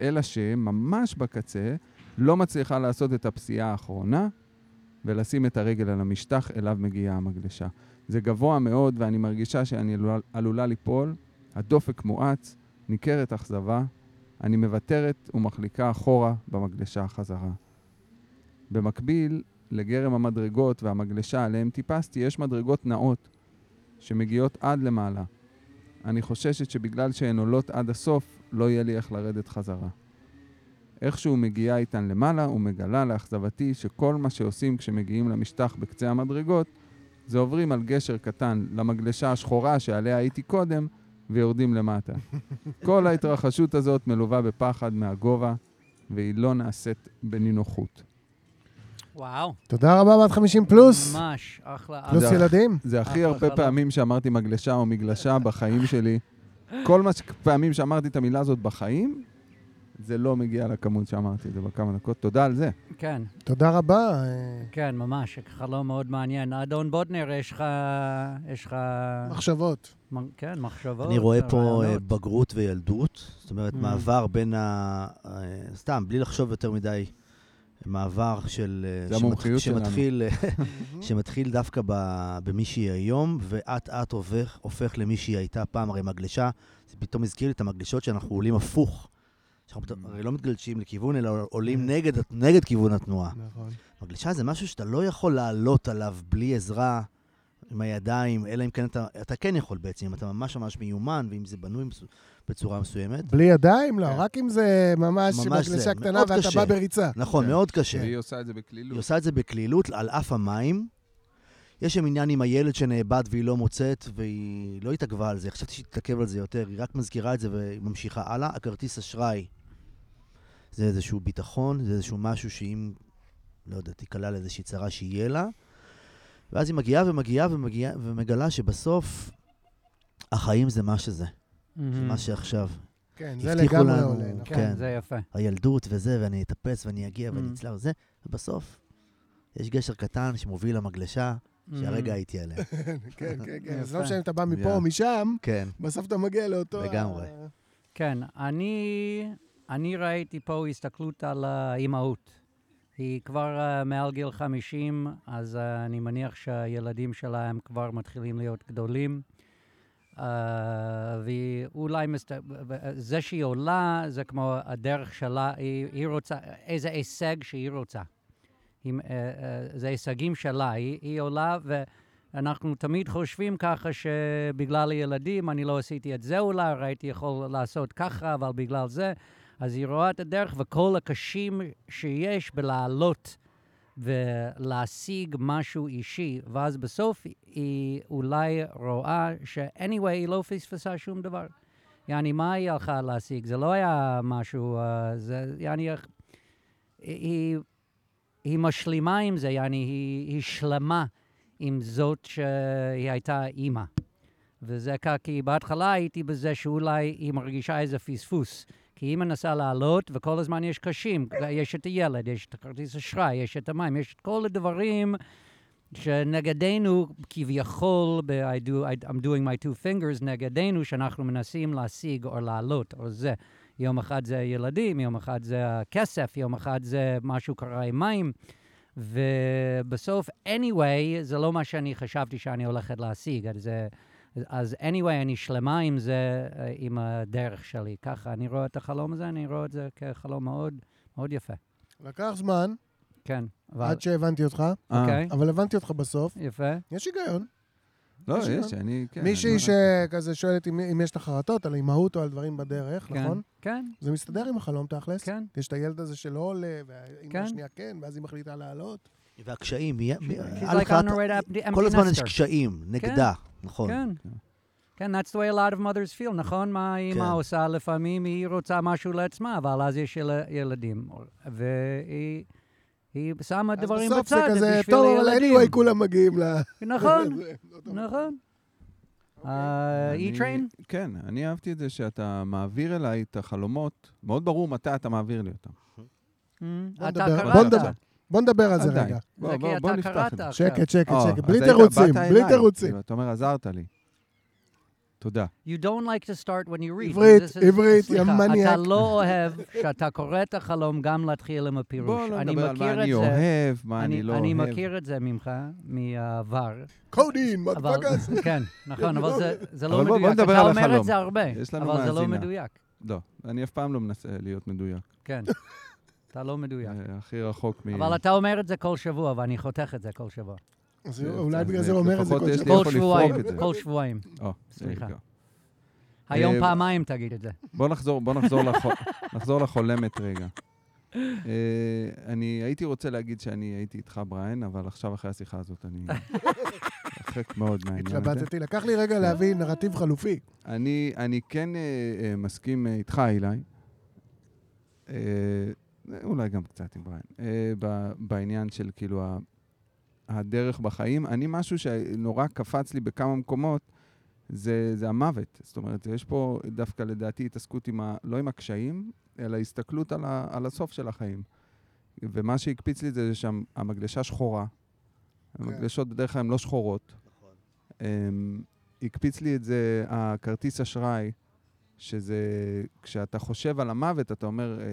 אלא שממש בקצה לא מצליחה לעשות את הפסיעה האחרונה ולשים את הרגל על המשטח אליו מגיעה המגלשה. זה גבוה מאוד ואני מרגישה שאני עלולה, עלולה ליפול, הדופק מואץ, ניכרת אכזבה, אני מוותרת ומחליקה אחורה במגלשה חזרה. במקביל לגרם המדרגות והמגלשה עליהם טיפסתי, יש מדרגות נאות שמגיעות עד למעלה. אני חוששת שבגלל שהן עולות עד הסוף, לא יהיה לי איך לרדת חזרה. איכשהו מגיעה איתן למעלה ומגלה לאכזבתי שכל מה שעושים כשמגיעים למשטח בקצה המדרגות, זה עוברים על גשר קטן למגלשה השחורה שעליה הייתי קודם, ויורדים למטה. *laughs* כל ההתרחשות הזאת מלווה בפחד מהגובה, והיא לא נעשית בנינוחות. וואו, תודה רבה, בת 50 פלוס. ממש, אחלה. פלוס זה- ילדים. זה הכי הרבה. פעמים שאמרתי מגלשה או מגלשה בחיים שלי. כל מה פעמים שאמרתי את המילה הזאת בחיים, זה לא מגיע לכמות שאמרתי זה בכמה דקות. תודה על זה. כן, תודה רבה. אה, כן, ממש, חלום מאוד מעניין. אדון בוטנר, יש לך... יש לך... מחשבות. מ- כן, מחשבות. אני רואה פה אה, רעיונות. בגרות וילדות, זאת אומרת, Mm. מעבר בין ה... אה, סתם, בלי לחשוב יותר מדי, מעבר של... זה שמת- המומחיות שלנו. שמתחיל, *laughs* *laughs* שמתחיל דווקא ב- במי שהיא היום, ואט אט הופך, הופך למי שהיא הייתה פעם. הרי מגלשה, זה פתאום הזכיר לי את המגלשות שאנחנו עולים הפוך. שאנחנו פתאום- הרי לא מתגלשים לכיוון, אלא עולים נגד, נגד כיוון התנועה. נכון. מגלשה זה משהו שאתה לא יכול לעלות עליו בלי עזרה עם הידיים, אלא אם כן אתה, אתה כן יכול בעצם, אם אתה ממש ממש מיומן, ואם זה בנוי בצורה מסוימת. בלי ידיים? לא, כן. רק אם זה ממש ממש מגלשה זה, קטנה ואתה קשה. בא בריצה. נכון, כן. מאוד קשה. והיא עושה את זה היא בקלילות. עושה את זה בקלילות, על אף המים. יש שם עניין עם הילד שנאבד והיא לא מוצאת, והיא לא התעכבה על זה, חשבתי שהיא תתעכב על זה יותר, היא רק מזכירה את זה והיא ממשיכה הלאה. הכרטיס אשראי זה איזשהו ביטחון, זה איזשהו משהו שאם, לא יודע, תיקלע לאיזושהי צרה שיהיה לה. ואז היא מגיעה ומגיעה ומגיעה ומגלה שבסוף החיים זה מה שזה, זה מהמם. מה שעכשיו. כן, זה לגמרי לנו- עולה. נכון. כן, כן. זה יפה. הילדות וזה, ואני אטפס ואני אגיע ואני Mm. אצלח וזה, ובסוף יש גשר קטן שמוביל למגלשה, שהרגע הייתי עליה. *laughs* כן, כן, כן. אז. לא משנה אם אתה בא מפה. או משם, כן. בסוף אתה מגיע לאותו... לגמרי. כן, אני, אני ראיתי פה הסתכלות על האימהות. היא כבר uh, מעל גיל 50, אז uh, אני מניח שהילדים שלה הם כבר מתחילים להיות גדולים. Uh, והיא אולי, מסת... זה שהיא עולה, זה כמו הדרך שלה, היא, היא רוצה, איזה הישג שהיא רוצה. היא, uh, uh, זה הישגים שלה, היא, היא עולה ואנחנו תמיד חושבים ככה שבגלל הילדים אני לא עשיתי את זה אולי, הייתי יכול לעשות ככה, אבל בגלל זה, אז היא רואה את הדרך וכל הקשים שיש בלעלות ולהשיג משהו אישי, ואז בסוף היא אולי רואה ש-anyway היא לא פספסה שום דבר. יעני, מה היא הלכה להשיג? זה לא היה משהו, uh, זה, יעני, היא, היא משלימה עם זה, יעני, היא, היא שלמה עם זאת שהיא הייתה אימא. וזה כ- כי בהתחלה הייתי בזה שאולי היא מרגישה איזה פספוס. כי היא מנסה לעלות, וכל הזמן יש קשים. יש את הילד, יש את הכרטיס אשראי, יש את המים, יש את כל הדברים שנגדנו, כביכול, ב- I do, I'm doing my two fingers, נגדנו, שאנחנו מנסים להשיג או לעלות, או זה. יום אחד זה ילדים, יום אחד זה הכסף, יום אחד זה משהו קרה עם מים. ובסוף, anyway, זה לא מה שאני חשבתי שאני הולכת להשיג. זה- אז anyway, אני שלמה עם זה, אה, עם הדרך שלי. ככה, אני רואה את החלום הזה, אני רואה את זה כחלום מאוד, מאוד יפה. לקח זמן כן, אבל... עד שהבנתי אותך, אה, אוקיי, אבל הבנתי אותך בסוף. יפה. יש היגיון. לא, יש יש, אני... כן, מישהי אני- שכזה שואלת אם אם יש לך חרטות על אימהות או על דברים בדרך, כן, נכון? כן, זה מסתדר עם החלום תכלס. כן. יש את הילד הזה שלא עולה, והאימא כן. השנייה כן, ואז היא מחליטה לעלות. והקשיים, מי- מי- כל הזמן יש. קשיים, נגדה, נכון. כן. כן, that's the way a lot of mothers feel, נכון? מה האימא כן. עושה לפעמים, היא רוצה משהו לעצמה, אבל אז יש יל- ילדים. והיא היא שמה אז דברים בסוף זה בצד כזה, בשביל טוב, אבל anyway כולם מגיעים ל... *laughs* נכון. *laughs* נכון. אני- E-Train? כן, אני אהבתי את זה שאתה מעביר אליי את החלומות, מאוד ברור מתי אתה מעביר לי אותם. Mm, בוא אתה נדבר- קראת. בוא נדבר. על זה. רגע. בוא, אתה נפתח את זה. שקט, שקט, אה, שקט. בלי תירוצים, בלי תירוצים. אתה אומר, עזרת לי. תודה. You don't like to start when you read. עברית, עברית, יא מניאק. אתה לא אוהב שאתה קורא את החלום גם להתחיל עם הפירוש. בוא לא אני נדבר על מה אני. אוהב, מה אני לא אוהב. אני מכיר את זה ממך, מהעבר. קודין, מדפקס. *laughs* כן, נכון, אבל זה, לא אבל בוא- מדויק. בוא נדבר אתה על אומר החלום. את זה הרבה, אבל זה לא. מדויק. לא, אני אף פעם לא מנסה להיות מדויק. כן, אתה לא מדויק. אה, הכי רחוק מ... אבל אתה אומר את זה כל שבוע, ואני חותך את זה כל שבוע. אז כן, אולי בגלל זה הוא אומר את זה לפחות כל יש לי שבוע. כל איפה לפרוק שבועיים, את זה. כל שבועיים. או, סליחה. היום אה, פעמיים תגיד את זה. בוא נחזור, בוא *laughs* לחולמת רגע. אני הייתי רוצה להגיד שאני הייתי איתך, בריין, אבל עכשיו אחרי השיחה הזאת אני *laughs* הרחק מאוד מהעניין הזה. התלבטתי, לקח לי רגע להביא נרטיב חלופי. אני, אני כן מסכים איתך, אילי. אולי גם קצת עם בריין. ב, בעניין של כאילו ה, הדרך בחיים. אני משהו שנורא קפץ לי בכמה מקומות, זה, זה המוות. זאת אומרת, יש פה דווקא לדעתי התעסקות עם ה, לא עם הקשיים, אלא הסתכלות על, ה, על הסוף של החיים. ומה שהקפיץ לי זה שם המגלשה שחורה. המגלשות בדרך כלל הן לא שחורות. Um, הקפיץ לי את זה הכרטיס אשראי, שזה, כשאתה חושב על המוות, אתה אומר, אה,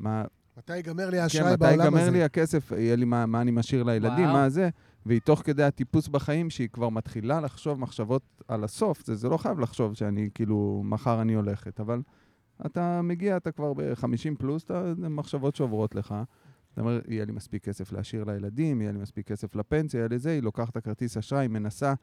מה, מתי ייגמר לי כן, האשראי מתי בעולם ייגמר הזה? לי הכסף, יהיה לי מה, מה אני משאיר לילדים, וואו. מה זה, והיא תוך כדי הטיפוס בחיים, שהיא כבר מתחילה לחשוב מחשבות על הסוף, זה, זה לא חייב לחשוב שאני, כאילו, מחר אני הולכת, אבל אתה מגיע, אתה כבר ב-50 פלוס, אתה, זה מחשבות שעוברות לך. אתה אומר, יהיה לי מספיק כסף להשאיר לילדים, יהיה לי מספיק כסף לפנסיה, יהיה לי זה, היא לוקחת את הכרטיס אשראי, היא מנסה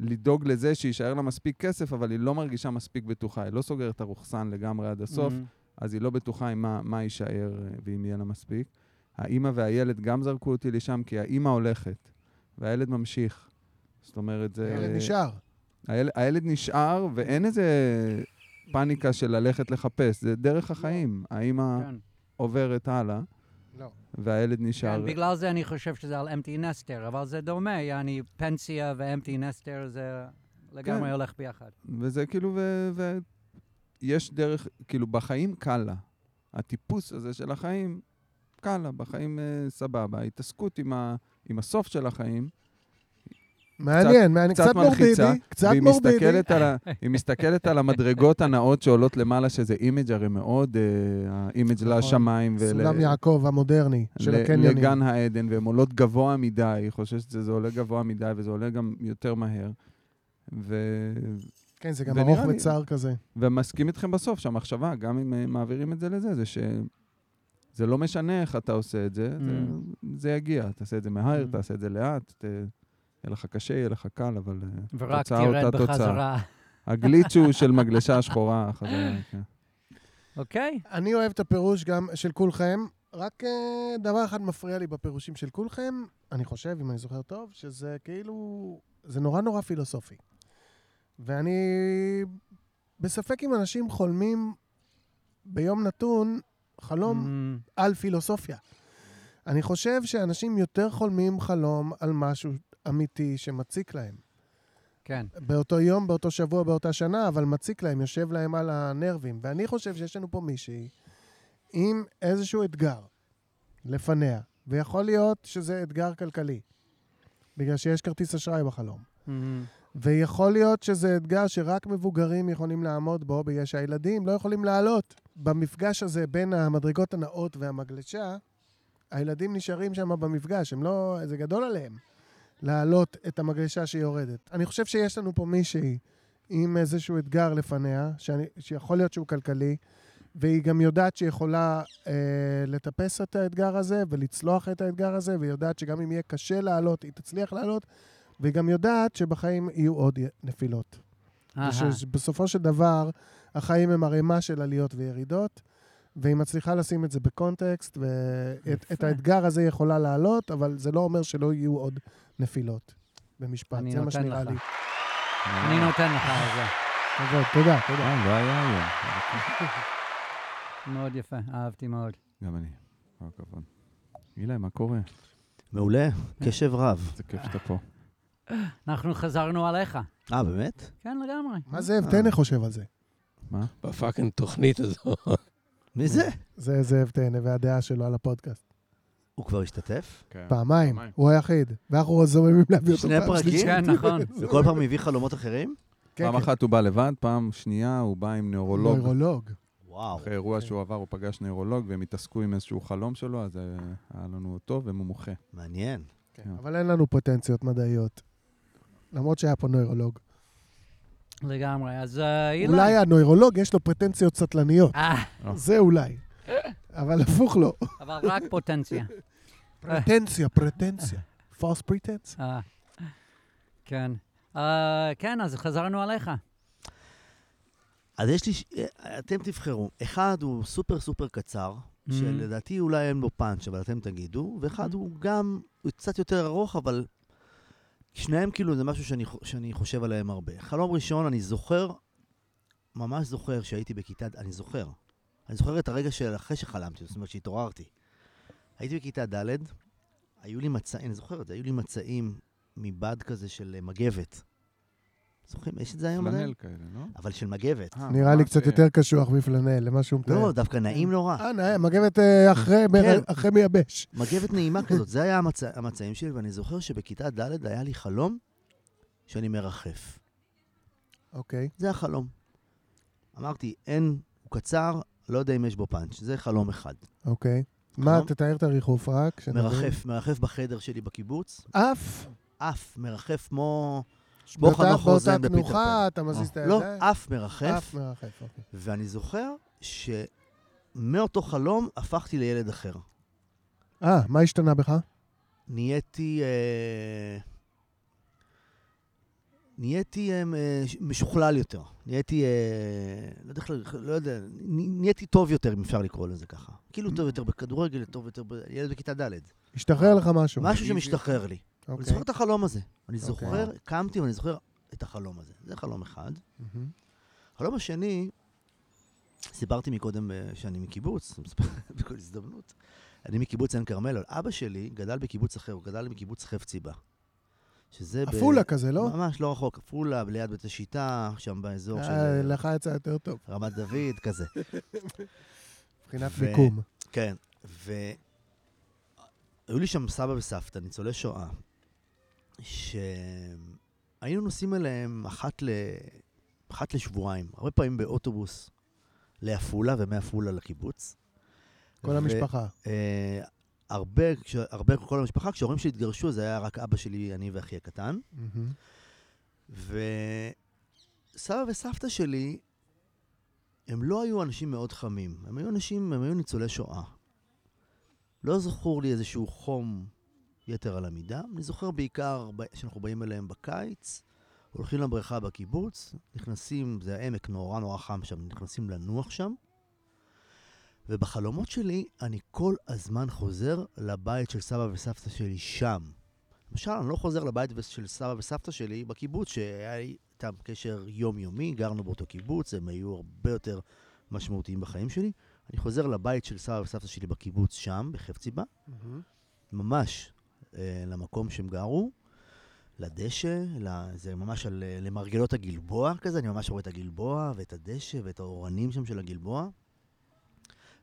לדאוג לזה שיישאר לה מספיק כסף, אבל היא לא מרגישה מספיק בטוחה, היא לא סוגרת את הרוכסן לגמרי עד הסוף. Mm. אז היא לא בטוחה עם מה, מה יישאר אה, ואם יהיה לה מספיק. האימא והילד גם זרקו אותי לשם, כי האימא הולכת, והילד ממשיך. זאת אומרת, זה... הילד נשאר. הילד, הילד נשאר, ואין איזה פאניקה של ללכת לחפש, זה דרך החיים. האימא כן. עוברת הלאה, לא. והילד נשאר... כן, בגלל זה אני חושב שזה על empty nester, אבל זה דומה, יעני פנסיה ו empty nester זה לגמרי כן. הולך ביחד. וזה כאילו, ו... ו... יש דרך, כאילו, בחיים קל לה. הטיפוס הזה של החיים, קל לה, בחיים אה, סבבה. ההתעסקות עם, ה... עם הסוף של החיים, מעניין, מעניין. קצת קצת מורבידי, קצת והיא מורבידי. מסתכלת, על ה... *laughs* היא מסתכלת על המדרגות הנאות שעולות למעלה, שזה image הרי מאוד, אה, ה image נכון. לשמיים. ול- סולם יעקב המודרני של הקניונים. לגן העדן, והן עולות גבוה מדי, היא חושבת שזה עולה גבוה מדי, וזה עולה גם יותר מהר. ו... כן, זה גם ארוך וצר כזה. ומסכים איתכם בסוף, שהמחשבה, גם אם אה, מעבירים את זה לזה, זה שזה לא משנה איך אתה עושה את זה, זה, זה יגיע. תעשה את זה מהר, Mm. תעשה את זה לאט, ת... יהיה לך קשה, יהיה לך קל, אבל אה, ורק תוצאה תרד אותה תוצאה. בחזרה. הגליץ' הוא של מגלשה שחורה, חזרה, כן. אוקיי? אני אוהב את הפירוש גם של כולכם, רק אה, דבר אחד מפריע לי בפירושים של כולכם, אני חושב, אם אני זוכר טוב, שזה כאילו, זה נורא נורא פילוסופי. ואני בספק אם אנשים חולמים ביום נתון חלום Mm, על פילוסופיה. אני חושב שאנשים יותר חולמים חלום על משהו אמיתי שמציק להם. כן. באותו יום, באותו שבוע, באותה שנה, אבל מציק להם, יושב להם על הנרבים. ואני חושב שיש לנו פה מישהי עם איזשהו אתגר לפניה, ויכול להיות שזה אתגר כלכלי, בגלל שיש כרטיס אשראי בחלום. מהמם. ויכול להיות שזה אתגר שרק מבוגרים יכולים לעמוד בו, בגלל שהילדים לא יכולים לעלות. במפגש הזה בין המדרגות הנאות והמגלשה, הילדים נשארים שם במפגש, הם לא... זה גדול עליהם להעלות את המגלשה שיורדת. אני חושב שיש לנו פה מישהי עם איזשהו אתגר לפניה, שאני, שיכול להיות שהוא כלכלי, והיא גם יודעת שהיא יכולה אה, לטפס את האתגר הזה ולצלוח את האתגר הזה, והיא יודעת שגם אם יהיה קשה לעלות, היא תצליח לעלות, והיא גם יודעת שבחיים יהיו עוד נפילות. ושבסופו של דבר, החיים הם ערימה של עליות וירידות, והיא מצליחה לשים את זה בקונטקסט, ואת. האתגר הזה היא יכולה לעלות, אבל זה לא אומר שלא יהיו עוד נפילות. במשפט, זה מה שנראה. לי. אני נותן לך את זה. תודה, תודה, תודה. אה, לא היה היום. מאוד יפה, אהבתי מאוד. גם אני. כל הכבוד. אילי, מה קורה? מעולה, קשב רב. איזה כיף שאתה פה. אנחנו חזרנו עליך. אה, באמת? כן, לגמרי. מה זאב טנא חושב על זה? מה? בפאקינג תוכנית הזו. מי זה? זה זאב טנא והדעה שלו על הפודקאסט. הוא כבר השתתף? כן. פעמיים. הוא היחיד. ואנחנו זוממים להביא אותו שני פעם פרקים? שלישית. כן, נכון. *laughs* וכל פעם מביא חלומות אחרים? כן, פעם כן. אחת הוא בא לבד, פעם שנייה הוא בא עם נוירולוג. נוירולוג. וואו. אחרי אירוע שהוא עבר, הוא פגש נוירולוג, והם התעסקו עם איזשהו חלום שלו, אז אה, היה לנו אותו ומומחה. מעניין. כן, אבל אין לנו פוטנציות מדעיות. למרות שהיה פה נוירולוג. לגמרי. אז אה, אילי. אולי הנוירולוג יש לו פוטנציות סטלניות. אה, זה אולי. אבל הפוך לא. אבל רק פוטנציה. פרטנציה, פרטנציה. false pretense. אה, כן. כן, אז חזרנו עליך. אז יש לי, אתם תבחרו. אחד הוא סופר סופר קצר, Mhm. שלדעתי אולי אין בו פאנץ', אבל אתם תגידו, ואחד Mhm. הוא גם, הוא קצת יותר ארוך, אבל שניהם כאילו זה משהו שאני, שאני חושב עליהם הרבה. חלום ראשון, אני זוכר, ממש זוכר שהייתי בכיתה, אני זוכר. אני זוכר את הרגע של אחרי שחלמתי, זאת אומרת שהתעוררתי. הייתי בכיתה ד', היו לי מצעים, אני זוכר את זה, היו לי מצעים מבד כזה של מגבת. זוכרים? יש את זה היום עדיין? פלנל כאלה, לא? אבל של מגבת. אה, נראה לי קצת יותר קשוח מפלנל, למה שהוא מתאר. לא, דווקא נעים לא רע. אה, נאה, מגבת אה, אחרי כן. אחרי מייבש. מגבת נעימה *laughs* כזאת, זה היה המצ... המצעים שלי, ואני זוכר שבכיתה ד' היה לי חלום שאני מרחף. אוקיי. זה החלום. אמרתי, אין, הוא קצר, לא יודע אם יש בו פאנץ', זה חלום אחד. אוקיי. מה? תתאר את הריחוף רק. מרחף, מרחף בחדר שלי בקיבוץ, אף. עף, מרחף כמו... כמו באותה- חנוך רוזן באותה בפיטר תנוחה, אתה מזיז את לא, הידיים. עף מרחף, אף מרחף, אוקיי. ואני זוכר שמאותו חלום הפכתי לילד אחר. אה, מה השתנה בך? נהייתי... אה, נהייתי אה, מש- משוכלל יותר. נהייתי, אה, לא יודע, לא יודע, נה- נהייתי טוב יותר, אם אפשר לקרוא לזה ככה. כאילו טוב יותר בכדורגל, טוב יותר, ב- ילד בכיתה ד'. השתחרר לך משהו. משהו שמשתחרר לי. אני אוקיי. זוכר את החלום הזה. אני אוקיי. זוכר, קמתי ואני זוכר את החלום הזה. זה חלום אחד. החלום השני, סיפרתי מקודם אה, שאני מקיבוץ, *laughs* בכל הזדמנות. אני מקיבוץ עין כרמל, אבל אבא שלי גדל בקיבוץ אחר, הוא גדל בקיבוץ חפציבה. שזה ב... עפולה כזה, לא? ממש לא רחוק, עפולה, ליד בית השיטה, שם באזור של אה, אה, לך יצא יותר טוב, רמת דוד, כזה. *laughs* מבחינת ו- מיקום. כן, והיו לי שם סבא וסבתא, ניצולי שואה, שהיינו נוסעים אליהם אחת, ל... אחת לשבועיים, הרבה פעמים באוטובוס לעפולה ומעפולה לקיבוץ. כל ו- המשפחה. אה, הרבה, הרבה, כל המשפחה, כשההורים שלי התגרשו, זה היה רק אבא שלי, אני ואחי הקטן. מהמם. וסבא וסבתא שלי, הם לא היו אנשים מאוד חמים. הם היו אנשים, הם היו ניצולי שואה. לא זכור לי איזשהו חום יתר על המידה. אני זוכר בעיקר שאנחנו באים אליהם בקיץ, הולכים לבריכה בקיבוץ, נכנסים, זה העמק נורא נורא חם שם, נכנסים לנוח שם. ובחלומות שלי, אני כל הזמן חוזר לבית של סבא וסבתא שלי שם. למשל, אני לא חוזר לבית של סבא וסבתא שלי בקיבוץ, שהיה לי איתם קשר יומיומי, גרנו באותו קיבוץ, הם היו הרבה יותר משמעותיים בחיים שלי. אני חוזר לבית של סבא וסבתא שלי בקיבוץ שם, בחפציבה, מהמם. ממש למקום שהם גרו, לדשא, ל- זה ממש על, אה, למרגלות הגלבוע כזה, אני ממש רואה את הגלבוע ואת הדשא ואת האורנים שם של הגלבוע.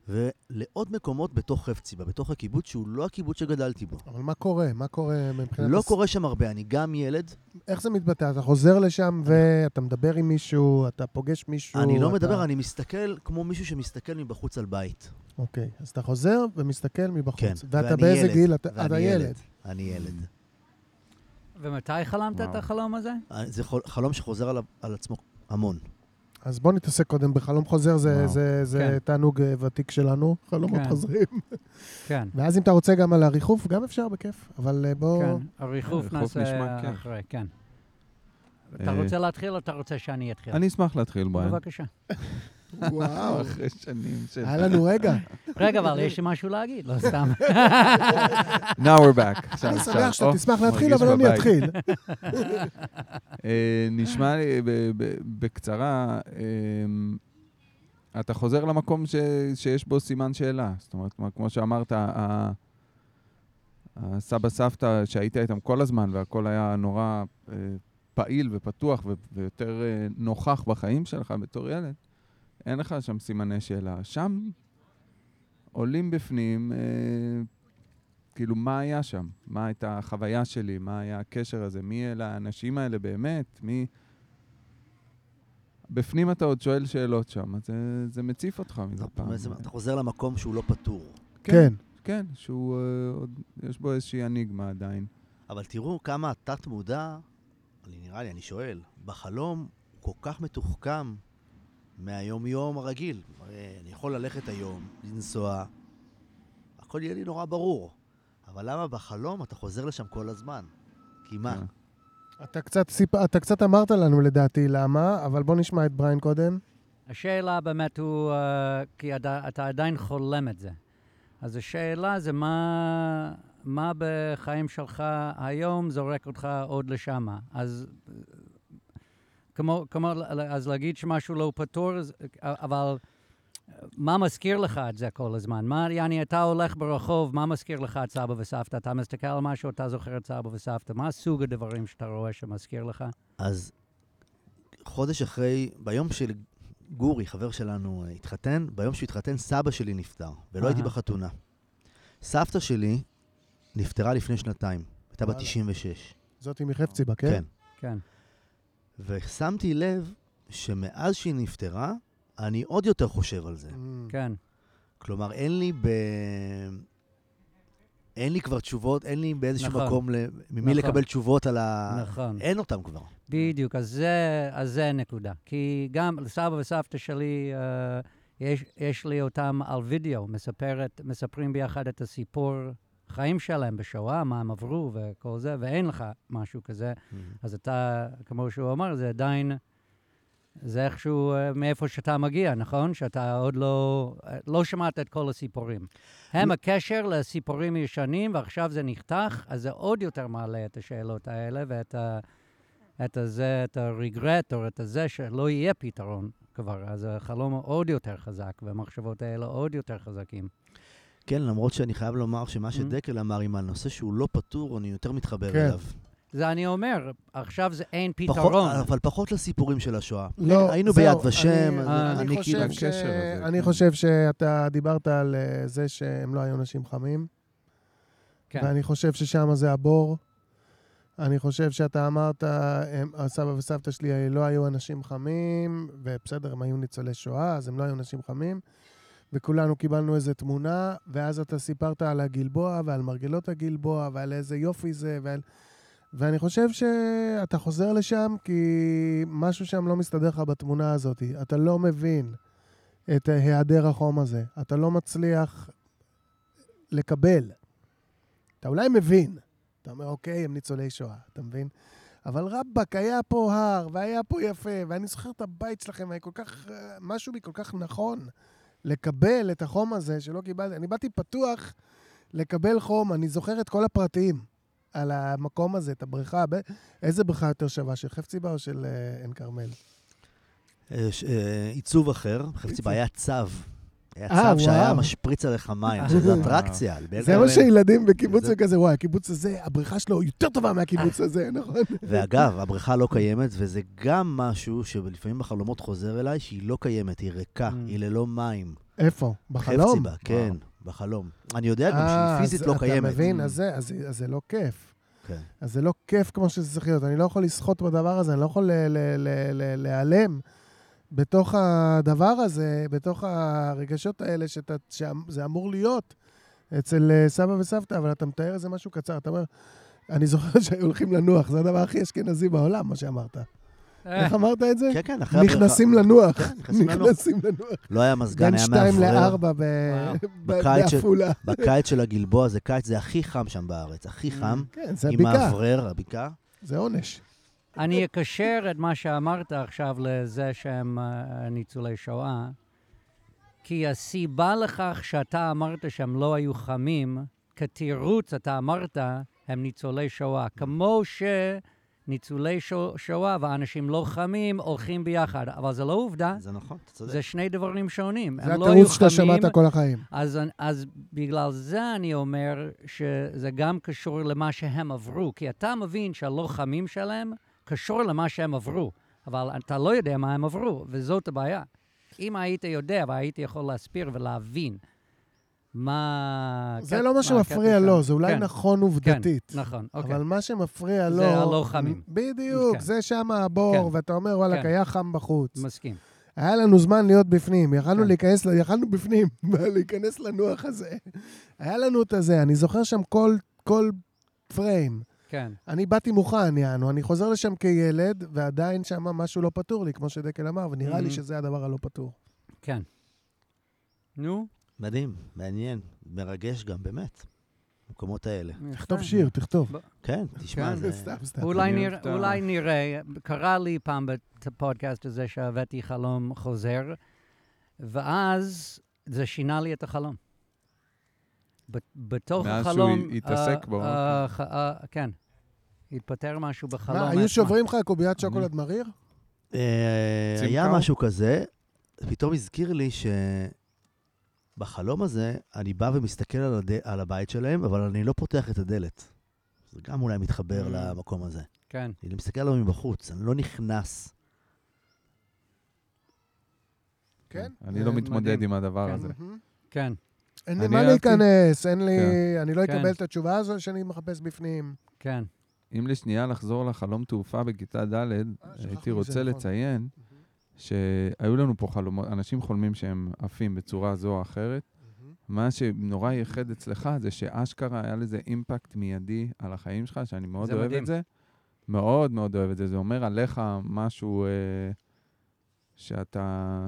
ולעוד מקומות בתוך חפציבה, בתוך הקיבוץ שהוא לא הקיבוץ שגדלתי בו. אבל מה קורה? מה קורה מבחינת... לא הס- קורה שם הרבה, אני גם ילד, איך זה מתבטא? אתה חוזר לשם ואתה מדבר עם מישהו, אתה פוגש מישהו... אני לא אתה... מדבר, אני מסתכל כמו מישהו שמסתכל מבחוץ על בית. אוקיי, אז אתה חוזר ומסתכל מבחוץ. כן, ואתה ואני באיזה ילד, גיל? אתה ואני אתה ילד. אני ילד. ומתי חלמת את. החלום הזה? אה, זה חלום שחוזר על, על עצמו המון. אז בוא נתעסק קודם בחלום חוזר, זה, וואו. זה, זה כן. תענוג אה, ותיק שלנו, חלומות כן. חוזרים. כן, *laughs* ואז אם אתה רוצה גם על הריחוף, גם אפשר בכיף. אבל אה, בוא... כן. הריחוף נעשה. אחרי, כן. אתה רוצה להתחיל או אתה רוצה שאני אתחיל? אני אשמח להתחיל, בריין. בבקשה. *laughs* וואו, אחרי שנים של... היה לנו רגע. רגע, אבל יש לי משהו להגיד, לא סתם. Now we're back. אני. שמח שאתה תשמח להתחיל, אבל אני. אתחיל. אה, נשמע לי ב- ב- בקצרה, אמ, אתה חוזר למקום ש- שיש בו סימן שאלה. זאת אומרת, כמו- שאמרת, הסבא סבתא שהיית איתם כל הזמן והכל היה נורא אה, פעיל ופתוח ו- ויותר אה, נוכח בחיים שלך בתור ילד, אין לך שם סימני שאלה. שם עולים בפנים, אה, כאילו, מה היה שם? מה הייתה החוויה שלי? מה היה הקשר הזה? מי אלה האנשים האלה באמת? מי... בפנים אתה עוד שואל שאלות שם, אז זה, זה מציף אותך מדי פעם. בעצם אתה חוזר למקום שהוא לא פתור. כן. כן, שהוא אה, עוד, יש בו איזושהי אניגמה עדיין. אבל תראו כמה התת-מודע, נראה לי, אני שואל, בחלום הוא כל כך מתוחכם מהיום-יום הרגיל. אני יכול ללכת היום, לנסוע, הכל יהיה לי נורא ברור. אבל למה בחלום אתה חוזר לשם כל הזמן? כי מה? כן. אתה קצת, סיפ... אתה קצת אמרת לנו לדעתי למה, אבל בוא נשמע את בריין קודם. השאלה באמת הוא, אה, כי אתה, אתה עדיין חולם את זה. אז השאלה זה מה, מה בחיים שלך היום זורק אותך עוד לשמה. אז אה, כמו, כמו, אז להגיד שמשהו לא פתור, אבל מה מזכיר לך את זה כל הזמן? מה, יעני, אתה הולך ברחוב, מה מזכיר לך את סבא וסבתא? אתה מסתכל על משהו, אתה זוכר את סבא וסבתא. מה סוג הדברים שאתה רואה שמזכיר לך? אז חודש אחרי, ביום של גורי, חבר שלנו, אה, התחתן, ביום שהוא התחתן, סבא שלי נפטר, ולא הייתי. בחתונה. סבתא שלי נפטרה לפני שנתיים, הייתה בת וואלה. 96. זאתי מחפציבה, כן? כן. כן. ושמתי לב שמאז שהיא נפטרה, אני עוד יותר חושב על זה. Mm. כן. כלומר, אין לי ב... אין לי כבר תשובות, אין לי באיזשהו נכון. מקום ל... ממי נכון. לקבל תשובות על ה... נכון. אין אותם כבר. בדיוק, אז זה, אז זה הנקודה. כי גם לסבא וסבתא שלי, אה, יש, יש לי אותם על וידאו, מספרת, מספרים ביחד את הסיפור חיים שלהם בשואה, מה הם עברו וכל זה, ואין לך משהו כזה. אז אתה, כמו שהוא אמר, זה עדיין, זה איכשהו אה, מאיפה שאתה מגיע, נכון? שאתה עוד לא, אה, לא שמעת את כל הסיפורים. הם הקשר לסיפורים ישנים, ועכשיו זה נחתך, אז זה עוד יותר מעלה את השאלות האלה ואת ה... את הזה, את הרגרט, או את הזה שלא יהיה פתרון כבר. אז החלום עוד יותר חזק, והמחשבות האלה עוד יותר חזקים. כן, למרות שאני חייב לומר שמה Mm. שדקל אמר עם הנושא שהוא לא פתור, אני יותר מתחבר כן. אליו. זה אני אומר, עכשיו זה אין פחות, פתרון. אבל פחות לסיפורים של השואה. לא, היינו זהו, ביד ושם, אני- אה, אני אני חושב כאילו... ש- הזה, אני כן. חושב שאתה דיברת על אה, זה שהם לא היו אנשים חמים, כן. ואני חושב ששם זה הבור. אני חושב שאתה אמרת, הם, הסבא וסבתא שלי לא היו אנשים חמים, ובסדר, הם היו ניצולי שואה, אז הם לא היו אנשים חמים, וכולנו קיבלנו איזו תמונה, ואז אתה סיפרת על הגלבוע ועל מרגלות הגלבוע ועל איזה יופי זה, ועל... ואני חושב שאתה חוזר לשם כי משהו שם לא מסתדר לך בתמונה הזאת. אתה לא מבין את היעדר החום הזה. אתה לא מצליח לקבל. אתה אולי מבין. אתה אומר, אוקיי, הם ניצולי שואה, אתה מבין? אבל רבאק, היה פה הר, והיה פה יפה, ואני זוכר את הבית שלכם, והיה כל כך, משהו בי כל כך נכון לקבל את החום הזה שלא קיבלתי. אני באתי פתוח לקבל חום, אני זוכר את כל הפרטים על המקום הזה, את הבריכה. ב- איזה בריכה יותר שווה, של חפציבה או של אה, עין כרמל? אה, אה, עיצוב אחר, חפציבה היה צו. היה אה, שהיה. משפריץ עליך מים, שזה אטרקציה. זה מה שילדים בקיבוץ זה- זה כזה, וואי, הקיבוץ הזה, הבריכה שלו יותר טובה מהקיבוץ הזה, נכון? ואגב, הבריכה לא קיימת, וזה גם משהו שלפעמים בחלומות חוזר אליי, שהיא לא קיימת, היא ריקה, Mm. היא ללא מים. איפה? בחלום? חפצי בה, כן, בחלום. אני יודע גם אה, שהיא פיזית לא קיימת. אתה מבין? אז זה- אז זה לא כיף. כן. אז זה לא כיף כמו שזה צריך להיות. אני לא יכול לסחוט בדבר הזה, אני לא יכול ל- ל- ל- ל- להיעלם בתוך הדבר הזה, בתוך הרגשות האלה שאתה- שזה אמור להיות אצל אה, סבא וסבתא, אבל אתה מתאר איזה משהו קצר. אתה אומר, אני זוכר שהיו הולכים לנוח, זה הדבר הכי אשכנזי בעולם, מה שאמרת. אה, איך אמרת את זה? כן, כן, אחרי הבריכה. נכנסים לנוח. כן, נכנסים לנוח. נכנסים לנוח. לא היה מזגן, בין היה שתיים מאוורר. לארבע ב- וואו. ב- בקיץ של- בעפולה. בקיץ של הגלבוע זה קיץ, זה הכי חם שם בארץ, הכי חם. כן, זה עם בקעה, מאוורר, הבקעה. זה עונש. אני אקשר את מה שאמרת עכשיו לזה שהם אה, ניצולי שואה, כי הסיבה לכך שאתה אמרת שהם לא היו חמים, כתירוץ אתה אמרת, הם ניצולי שואה. כמו שניצולי שו- שואה ואנשים לא חמים הולכים ביחד, אבל זה לא עובדה, זה נכון, אתה צודק. זה שני דברים שונים. זה לא התירוץ שאתה שמעת כל החיים. אז, אז בגלל זה אני אומר שזה גם קשור למה שהם עברו, כי אתה מבין שהלא חמים שלהם קשור למה שהם עברו, אבל אתה לא יודע מה הם עברו, וזאת הבעיה. אם היית יודע והייתי יכול להסביר ולהבין מה... זה לא מה שמפריע. לו, זה אולי כן, נכון עובדתית. כן, נכון, אוקיי. אבל מה שמפריע לו... זה הלא חמים. בדיוק, כן. זה שם הבור, כן. ואתה אומר, וואלכ, כן. היה חם בחוץ. מסכים. היה לנו זמן להיות בפנים, יכלנו כן. להיכנס, יכלנו בפנים, *laughs* להיכנס לנוח הזה. היה לנו את הזה, אני זוכר שם כל, כל פריים. כן, אני באתי מוכן, יענו, אני חוזר לשם כילד, ועדיין שם משהו לא פתור לי, כמו שדקל אמר, ונראה לי Mhm. שזה הדבר הלא פתור. כן. נו, מדהים, מעניין, מרגש גם, באמת. המקומות האלה. תכתוב. שיר, תכתוב. כן, תשמע, כן. זה... סתם, סתם. אולי נראה, קרה לי פעם בפודקאסט הזה שהבאתי חלום חוזר, ואז זה שינה לי את החלום. בתוך מאז שהוא החלום... התעסק אה, בו. אה, אה, כן. התפטר משהו בחלום. מה, היו. שוברים לך קוביית שוקולד מריר? אה, היה? משהו כזה, פתאום הזכיר לי שבחלום הזה, אני בא ומסתכל על, הד... על הבית שלהם, אבל אני לא פותח את הדלת. זה גם אולי מתחבר Mm. למקום הזה. כן. אני מסתכל עליו מבחוץ, אני לא נכנס. כן. אני זה לא מתמודד מדהים. עם הדבר כן. הזה. מהמם. כן. אין לי מה אהבתי- להיכנס, אין לי... אני לא כן. אקבל את התשובה הזו שאני מחפש בפנים. כן. אם לשנייה לחזור לחלום תעופה בכיתה ד', הייתי שכחנו רוצה נכון. לציין שהיו לנו פה חלומות, אנשים חולמים שהם עפים בצורה זו או אחרת. מה שנורא ייחד אצלך זה שאשכרה היה לזה אימפקט מיידי על החיים שלך, שאני מאוד אוהב מדהים. את זה. מאוד מאוד אוהב את זה. זה אומר עליך משהו אה, שאתה,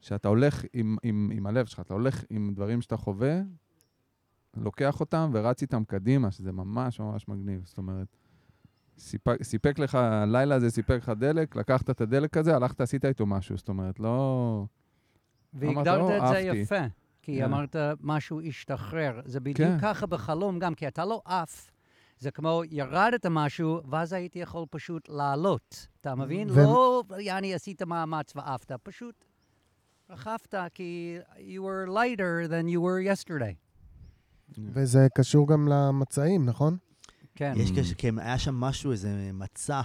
שאתה הולך עם, עם, עם הלב שלך, אתה הולך עם דברים שאתה חווה, לוקח אותם ורץ איתם קדימה, שזה ממש ממש מגניב. זאת אומרת, סיפק, סיפק לך, הלילה הזה סיפק לך דלק, לקחת את הדלק הזה, הלכת, עשית איתו משהו. זאת אומרת, לא... והגדרת "או, את זה אהבתי." יפה, כי כן. אמרת משהו השתחרר. זה בדיוק כן. ככה בחלום גם, כי אתה לא עף. זה כמו ירדת משהו, ואז הייתי יכול פשוט לעלות. אתה מבין? ו- לא, יעני, עשית מאמץ ועפת, פשוט רכבת, כי you were lighter than you were yesterday. וזה קשור גם למצעים, נכון? כן. יש קשר, כן, היה שם משהו, איזה מצע.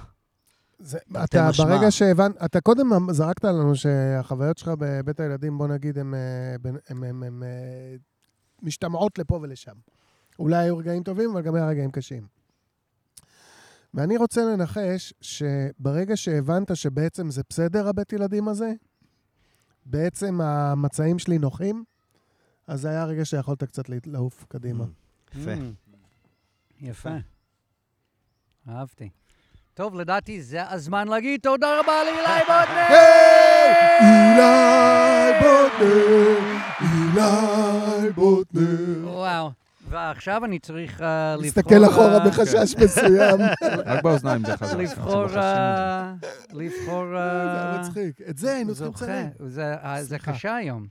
זה, אתה משמע. ברגע שהבנת, אתה קודם אמ- זרקת לנו שהחוויות שלך בבית הילדים, בוא נגיד, הן משתמעות לפה ולשם. אולי היו רגעים טובים, אבל גם היה רגעים קשים. ואני רוצה לנחש שברגע שהבנת שבעצם זה בסדר, הבית ילדים הזה, בעצם המצעים שלי נוחים, אז זה היה הרגע שיכולת קצת לעוף קדימה. יפה. Mm. יפה. אהבתי. טוב, לדעתי זה הזמן להגיד תודה רבה לאילי *laughs* בוטנר! אילי בוטנר, אילי בוטנר. וואו. ועכשיו אני צריך אה, לבחור... תסתכל אחורה אה, בחשש מסוים. *laughs* רק באוזניים זה חזק. לבחור... אה, לבחור... זה היה מצחיק. את זה היינו צריכים. לציין. זה. קשה היום.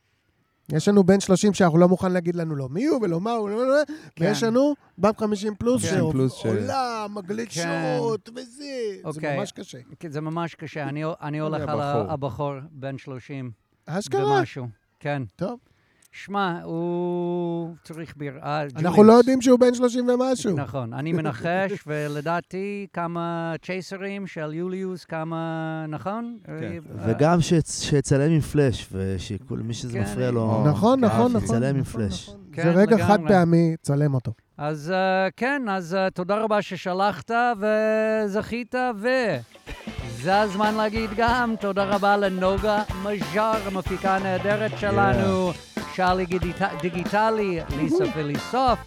יש לנו בן 30 שאנחנו לא מוכן להגיד לנו לא מי הוא ולא מה הוא, לא, לא, לא, ויש כן. לנו בת 50 פלוס, 50 פלוס ש- שעולה, מגלית כן. שוט וזה. זה אוקיי. ממש קשה. זה ממש קשה. אני, אני הולך על הבחור. הבחור, בן 30 אשכרה? ומשהו. כן. טוב. שמע, הוא צריך ביר... אה, אנחנו. לא יודעים שהוא בן 30 ומשהו. נכון, אני מנחש, *laughs* ולדעתי כמה צ'ייסרים של יוליוס, כמה, נכון? כן. אה, וגם שיצ- שיצלם עם פלאש, וכל מי שזה כן, מפריע לו... נכון, נכון, נכון. שיצלם עם נכון, פלאש. נכון. כן, זה רגע. חד פעמי, צלם אותו. אז uh, כן, אז uh, תודה רבה ששלחת וזכית, וזה הזמן להגיד גם תודה רבה לנוגה מז'אר, המפיקה הנהדרת שלנו, שרלי גידיט- דיגיטלי, ליסה וליסוף,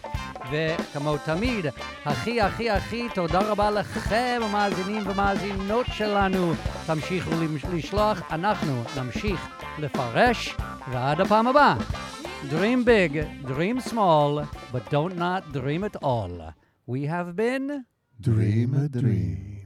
וכמו תמיד, הכי הכי הכי תודה רבה לכם, המאזינים ומאזינות שלנו. תמשיכו לשלוח, אנחנו נמשיך לפרש, ועד הפעם הבאה. Dream big, dream small, but don't not dream at all. We have been Dream a dream.